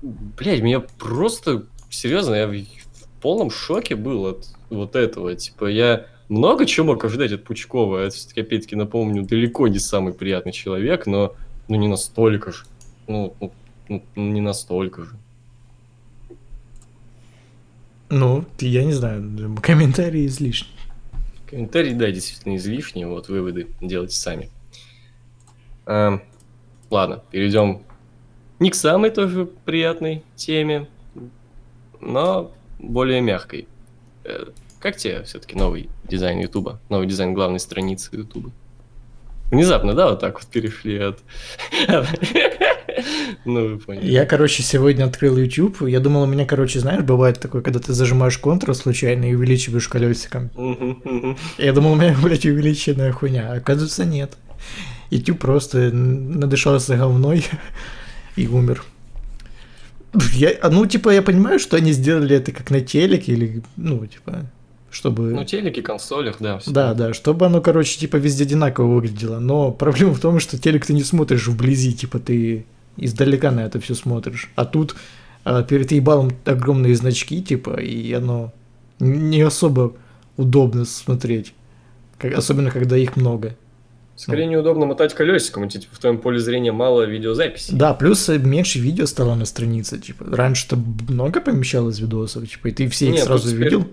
[SPEAKER 3] Блять, меня просто... Серьезно, я в, в полном шоке был от вот этого. Типа, я много чего мог ожидать от Пучкова. Это все-таки, опять-таки, напомню, далеко не самый приятный человек, но ну, не настолько же. Ну, ну, ну, не настолько же.
[SPEAKER 4] ну, я не знаю, комментарии излишни.
[SPEAKER 3] Комментарий, да, действительно излишний, вот выводы делайте сами. Эм, ладно, перейдем не к самой тоже приятной теме, но более мягкой. Э, как тебе все-таки новый дизайн Ютуба, новый дизайн главной страницы Ютуба? Внезапно, да, вот так вот перешли от... Ну, вы поняли.
[SPEAKER 4] Я, короче, сегодня открыл YouTube. Я думал, у меня, короче, знаешь, бывает такое, когда ты зажимаешь Ctrl случайно и увеличиваешь колесиком. Я думал, у меня, блядь, увеличенная хуйня. Оказывается, нет. YouTube просто надышался говной и умер. Я, а, ну, типа, я понимаю, что они сделали это как на телеке или, ну, типа, чтобы...
[SPEAKER 3] Ну, телеки, консолях, да. всё.
[SPEAKER 4] Да, да, чтобы оно, короче, типа везде одинаково выглядело. Но проблема в том, что телек ты не смотришь вблизи, типа ты издалека на это все смотришь. А тут а, перед ебалом огромные значки, типа, и оно не особо удобно смотреть. Как- особенно, когда их много.
[SPEAKER 3] Скорее неудобно мотать колесиком, и, типа, в твоем поле зрения мало видеозаписей.
[SPEAKER 4] Да, плюс меньше видео стало на странице, типа. Раньше-то много помещалось видосов, типа, и ты все их
[SPEAKER 3] Не,
[SPEAKER 4] сразу
[SPEAKER 3] теперь-
[SPEAKER 4] видел.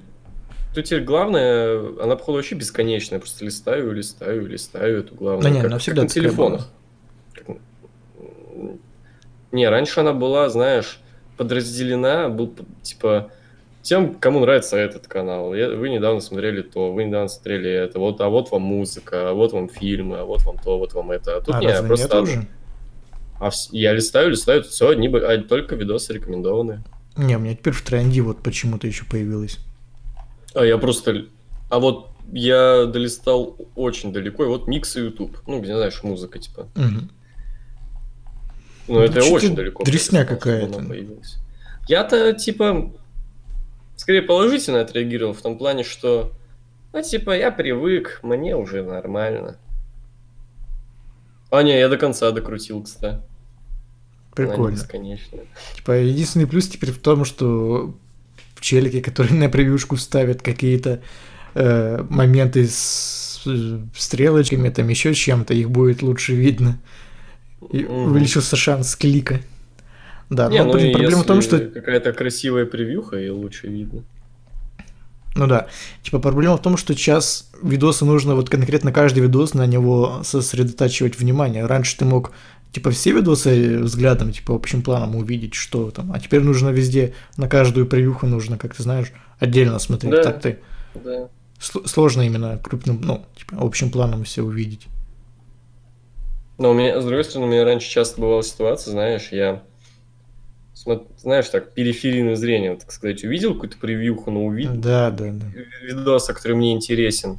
[SPEAKER 3] Тут теперь главное, она, походу, вообще бесконечная. Просто листаю, листаю, листаю эту главную.
[SPEAKER 4] Да не,
[SPEAKER 3] как,
[SPEAKER 4] она всегда
[SPEAKER 3] как на телефонах. Как- Не, раньше она была, знаешь, подразделена, был, типа, тем, кому нравится этот канал. Я- Вы недавно смотрели то, вы недавно смотрели это, вот, а вот вам музыка, а вот вам фильмы, а вот вам то, вот вам это. А тут
[SPEAKER 4] А,
[SPEAKER 3] не, просто
[SPEAKER 4] нет уже?
[SPEAKER 3] А я листаю, листаю, тут все одни, а, только видосы рекомендованные.
[SPEAKER 4] Не, у меня теперь в тренде вот почему-то еще появилось.
[SPEAKER 3] А я просто... А вот я долистал очень далеко, и вот микс и YouTube. Ну, где, знаешь, музыка, типа.
[SPEAKER 4] Мгм.
[SPEAKER 3] Ну, это очень далеко.
[SPEAKER 4] дресня какая-то.
[SPEAKER 3] Я-то, типа, скорее положительно отреагировал в том плане, что, ну, типа, я привык, мне уже нормально. А, не, я до конца докрутил, кстати. Она
[SPEAKER 4] Прикольно.
[SPEAKER 3] бесконечная.
[SPEAKER 4] Типа, единственный плюс теперь в том, что челики, которые на превьюшку ставят какие-то э, моменты с э, стрелочками, там еще чем-то, их будет лучше видно. И увеличился шанс клика. Да,
[SPEAKER 3] Не,
[SPEAKER 4] но
[SPEAKER 3] ну,
[SPEAKER 4] проблема в том, что
[SPEAKER 3] какая-то красивая превьюха, и лучше видно.
[SPEAKER 4] Ну да. Типа проблема в том, что сейчас видосы нужно вот конкретно каждый видос на него сосредотачивать внимание. Раньше ты мог типа все видосы взглядом, типа общим планом увидеть, что там. А теперь нужно везде, на каждую превьюху нужно, как ты знаешь, отдельно смотреть.
[SPEAKER 3] Да.
[SPEAKER 4] Так ты
[SPEAKER 3] Да.
[SPEAKER 4] сл- сложно именно крупным, ну, типа общим планом все увидеть.
[SPEAKER 3] Но у меня, с другой стороны, у меня раньше часто бывала ситуация, знаешь, я, знаешь, так, периферийное зрение, так сказать, увидел какую-то превьюху, но увидел
[SPEAKER 4] Да, да, да.
[SPEAKER 3] видоса, который мне интересен.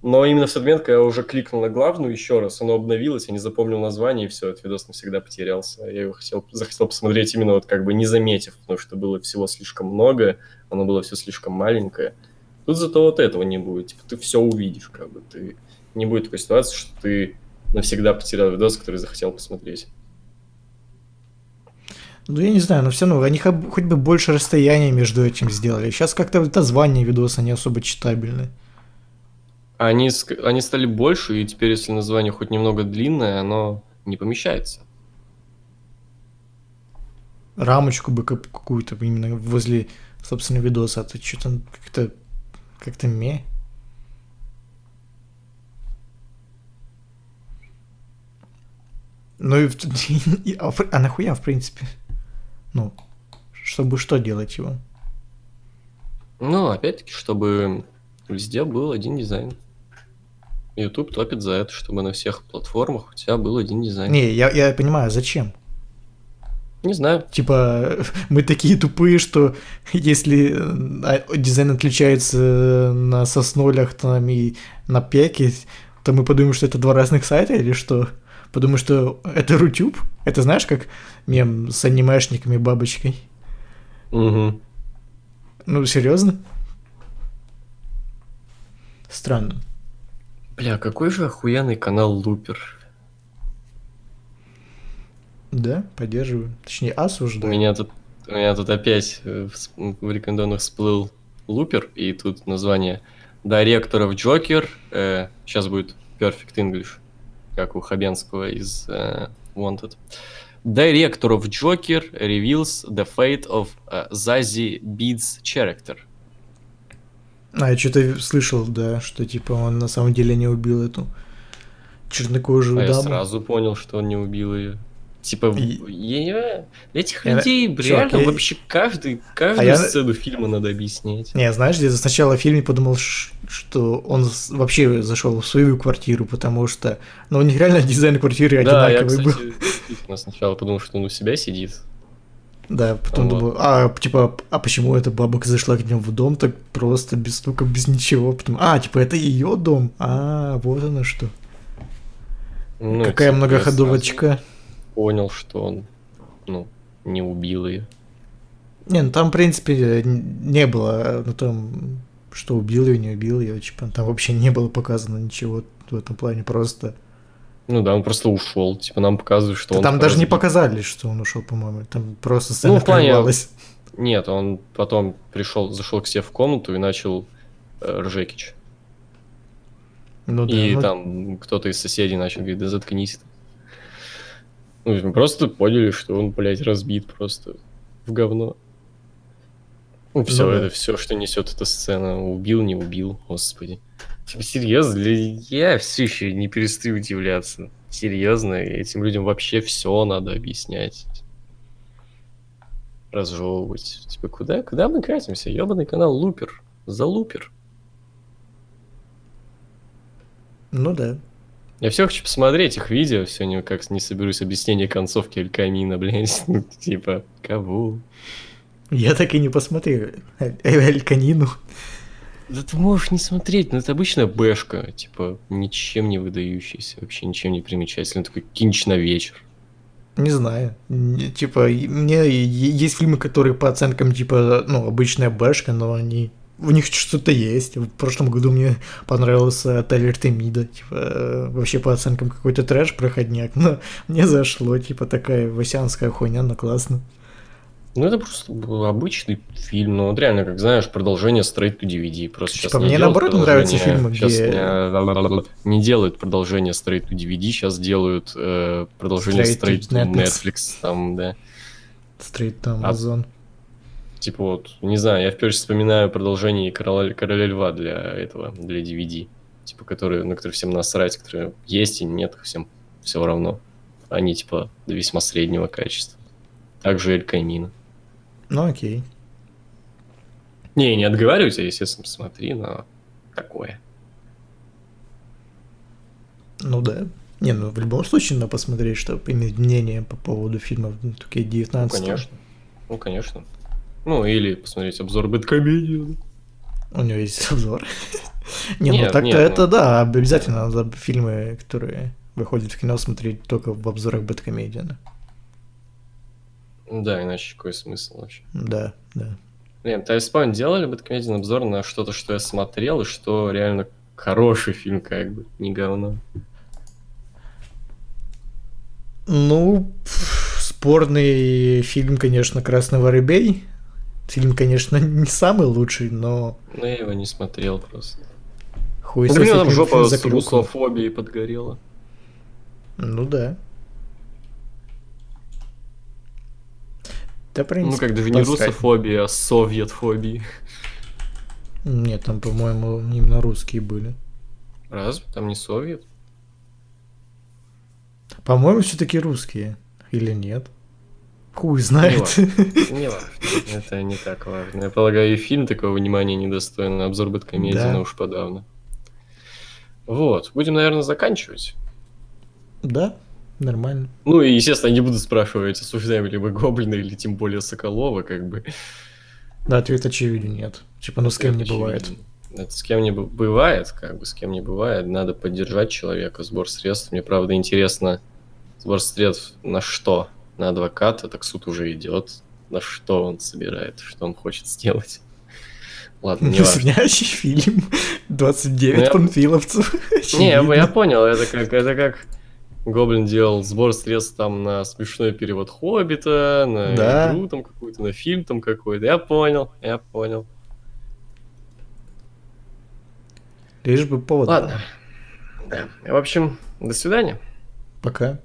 [SPEAKER 3] Но именно в тот момент, когда я уже кликнул на главную еще раз, оно обновилось, я не запомнил название, и все, этот видос навсегда потерялся. Я его хотел, захотел посмотреть именно вот как бы не заметив, потому что было всего слишком много, оно было все слишком маленькое. Тут зато вот этого не будет. Типа, ты все увидишь, как бы. Ты... Не будет такой ситуации, что ты навсегда потерял видос, который захотел посмотреть.
[SPEAKER 4] Ну, я не знаю, но все равно они хоть бы больше расстояния между этим сделали. Сейчас как-то вот названия видоса не особо читабельны.
[SPEAKER 3] Они, они стали больше, и теперь, если название хоть немного длинное, оно не помещается.
[SPEAKER 4] рамочку бы как- какую-то именно возле, собственно, видоса, а то что-то как-то как-то ме. Ну и, и- а, а нахуя, в принципе? Ну, чтобы что делать его?
[SPEAKER 3] Ну, опять-таки, чтобы везде был один дизайн. YouTube топит за это, чтобы на всех платформах у тебя был один дизайн.
[SPEAKER 4] Не, я, я понимаю, зачем?
[SPEAKER 3] Не знаю.
[SPEAKER 4] Типа, мы такие тупые, что если э, а, дизайн отличается на соснолях там и на пеке, то мы подумаем, что это два разных сайта или что? Подумаем, что это Рутюб? Это знаешь, как мем с анимешниками бабочкой?
[SPEAKER 3] Угу.
[SPEAKER 4] Ну, серьезно? Странно.
[SPEAKER 3] Бля, какой же охуенный канал Лупер.
[SPEAKER 4] Да, поддерживаю. Точнее,
[SPEAKER 3] У
[SPEAKER 4] осуждаю.
[SPEAKER 3] меня тут, у меня тут опять э, всп- в рекомендованных всплыл Лупер, и тут название Director of Joker. сейчас будет Perfect English, как у Хабенского из э, Wanted. Director of Joker reveals the fate of э, Zazie Beats character.
[SPEAKER 4] А, я что-то слышал, да, что типа он на самом деле не убил эту чернокожую
[SPEAKER 3] А я
[SPEAKER 4] даму.
[SPEAKER 3] сразу понял, что он не убил ее. Типа,
[SPEAKER 4] И-
[SPEAKER 3] я- этих
[SPEAKER 4] Я-
[SPEAKER 3] людей
[SPEAKER 4] Чувак,
[SPEAKER 3] реально
[SPEAKER 4] я-
[SPEAKER 3] вообще каждый, каждую
[SPEAKER 4] я-
[SPEAKER 3] сцену фильма надо объяснять.
[SPEAKER 4] Не, знаешь, где-то сначала в фильме подумал, что он вообще зашел в свою квартиру, потому что, ну, у них реально дизайн квартиры
[SPEAKER 3] Да, я,
[SPEAKER 4] одинаковый был.
[SPEAKER 3] кстати, действительно сначала подумал, что он у себя сидит.
[SPEAKER 4] Да, потом
[SPEAKER 3] Вот.
[SPEAKER 4] думаю, а, типа, а почему эта бабка зашла к нему в дом так просто, без стука, без ничего? Потом, а, типа, это ее дом? А, вот оно что.
[SPEAKER 3] Ну,
[SPEAKER 4] Какая
[SPEAKER 3] типа, я
[SPEAKER 4] многоходовочка.
[SPEAKER 3] сразу Понял, что он, ну, не убил ее.
[SPEAKER 4] Не, ну там, в принципе, не было на том, что убил ее, не убил ее, типа, там вообще не было показано ничего в этом плане, просто...
[SPEAKER 3] Ну да, он просто ушел. Типа нам показывают, что
[SPEAKER 4] Да
[SPEAKER 3] он...
[SPEAKER 4] там даже не показали, что он ушел, по-моему, там просто сцена
[SPEAKER 3] Ну, в плане-
[SPEAKER 4] прервалась.
[SPEAKER 3] Нет, он потом пришел, зашел к себе в комнату и начал э, ржекич.
[SPEAKER 4] Ну да,
[SPEAKER 3] и
[SPEAKER 4] ну,
[SPEAKER 3] там кто-то из соседей начал говорить, да заткнись ты. Ну, просто поняли, что он, блядь, разбит просто в говно. Ну, все,
[SPEAKER 4] Ну да.
[SPEAKER 3] это все, что несет эта сцена. Убил, не убил, господи. Типа, серьезно, я все еще не перестаю удивляться. Серьезно, этим людям вообще все надо объяснять. Разжевывать. Типа, куда, куда мы катимся? Ебаный канал Лупер. За Лупер.
[SPEAKER 4] Ну да.
[SPEAKER 3] Я все хочу посмотреть их видео, все никак не соберусь объяснение концовки Эль Камина, блядь. Типа, кого?
[SPEAKER 4] Я так и не посмотрел Эль- Канину.
[SPEAKER 3] Да ты можешь не смотреть, но это обычная бэшка, типа, ничем не выдающаяся, вообще ничем не примечательный, такой кинч на вечер.
[SPEAKER 4] Не знаю. Типа, мне есть фильмы, которые по оценкам, типа, ну, обычная бэшка, но они... У них что-то есть. В прошлом году мне понравился Отель Артемида. Типа, э, вообще по оценкам какой-то трэш проходняк. Но мне зашло, типа, такая васянская хуйня, но классно.
[SPEAKER 3] Ну, это просто был обычный фильм, ну, вот реально, как знаешь, продолжение Straight to DVD. Просто
[SPEAKER 4] Типа,
[SPEAKER 3] сейчас не
[SPEAKER 4] мне
[SPEAKER 3] делают
[SPEAKER 4] наоборот нравятся фильмы, где-
[SPEAKER 3] не, не делают продолжение Straight to DVD, сейчас делают э, продолжение
[SPEAKER 4] Straight
[SPEAKER 3] Straight,
[SPEAKER 4] to
[SPEAKER 3] to
[SPEAKER 4] Netflix.
[SPEAKER 3] Netflix, там, да.
[SPEAKER 4] Стрейт там
[SPEAKER 3] А-
[SPEAKER 4] Amazon.
[SPEAKER 3] Типа вот, не знаю, я впервые вспоминаю продолжение Короля, Короля Льва для этого, для DVD. Типа, которые, на которые всем насрать, которые есть и нет, всем все равно. Они, типа, весьма среднего качества. Также Эль Камина.
[SPEAKER 4] Ну окей.
[SPEAKER 3] Не, не отговариваю тебя, естественно, посмотри, но такое.
[SPEAKER 4] Ну да. Не, ну в любом случае надо посмотреть, чтобы иметь мнение по поводу фильмов 2K19.
[SPEAKER 3] Ну, конечно. Ну, конечно. Ну, или посмотреть обзор Бэткомедии.
[SPEAKER 4] У него есть обзор. Не, ну так-то это
[SPEAKER 3] ну-
[SPEAKER 4] да, обязательно надо фильмы, которые выходят в кино, смотреть только в обзорах Бэткомедиана.
[SPEAKER 3] Да, иначе какой смысл вообще?
[SPEAKER 4] Да, да.
[SPEAKER 3] Блин, Тайспаун делали Бэткомедиан обзор на что-то, что я смотрел, и что реально хороший фильм, как бы, не говно.
[SPEAKER 4] Ну, спорный фильм, конечно, «Красный воробей». Фильм, конечно, не самый лучший, но
[SPEAKER 3] Но я его не смотрел просто.
[SPEAKER 4] хуй
[SPEAKER 3] Ну,
[SPEAKER 4] с
[SPEAKER 3] блин, там жопа с русофобией подгорела.
[SPEAKER 4] Ну да. Да,
[SPEAKER 3] Ну,
[SPEAKER 4] принципе,
[SPEAKER 3] как даже не русофобия, а советфобия.
[SPEAKER 4] Нет, там, по-моему, именно русские были.
[SPEAKER 3] Разве? Там не совет?
[SPEAKER 4] По-моему, все-таки русские. Или нет? Хуй знает.
[SPEAKER 3] Не важно. Это не так важно. Я полагаю, и фильм такого внимания недостоин. Обзор Бэткомедиана
[SPEAKER 4] Да.
[SPEAKER 3] уж подавно. Вот. Будем, наверное, заканчивать.
[SPEAKER 4] Да, нормально.
[SPEAKER 3] Ну и, естественно, не буду спрашивать, осуждаем ли мы Гоблина или тем более Соколова, как бы.
[SPEAKER 4] Да, ответ очевиден, нет. Типа, ну с кем не бывает.
[SPEAKER 3] Это с кем не бывает, как бы, с кем не бывает. Надо поддержать человека, сбор средств. Мне, правда, интересно, сбор средств на что? На адвоката, так суд уже идет. На что он собирает, что он хочет сделать. Ладно, не важно.
[SPEAKER 4] Фильм. 29
[SPEAKER 3] Ну, я-
[SPEAKER 4] панфиловцев.
[SPEAKER 3] Не, я, я понял, это как, это как Гоблин делал сбор средств там на смешной перевод Хоббита, на
[SPEAKER 4] Да.
[SPEAKER 3] игру там какую-то, на фильм там какой-то. Я понял, я понял.
[SPEAKER 4] Лишь бы повод.
[SPEAKER 3] Ладно. Да. В общем, до свидания.
[SPEAKER 4] Пока.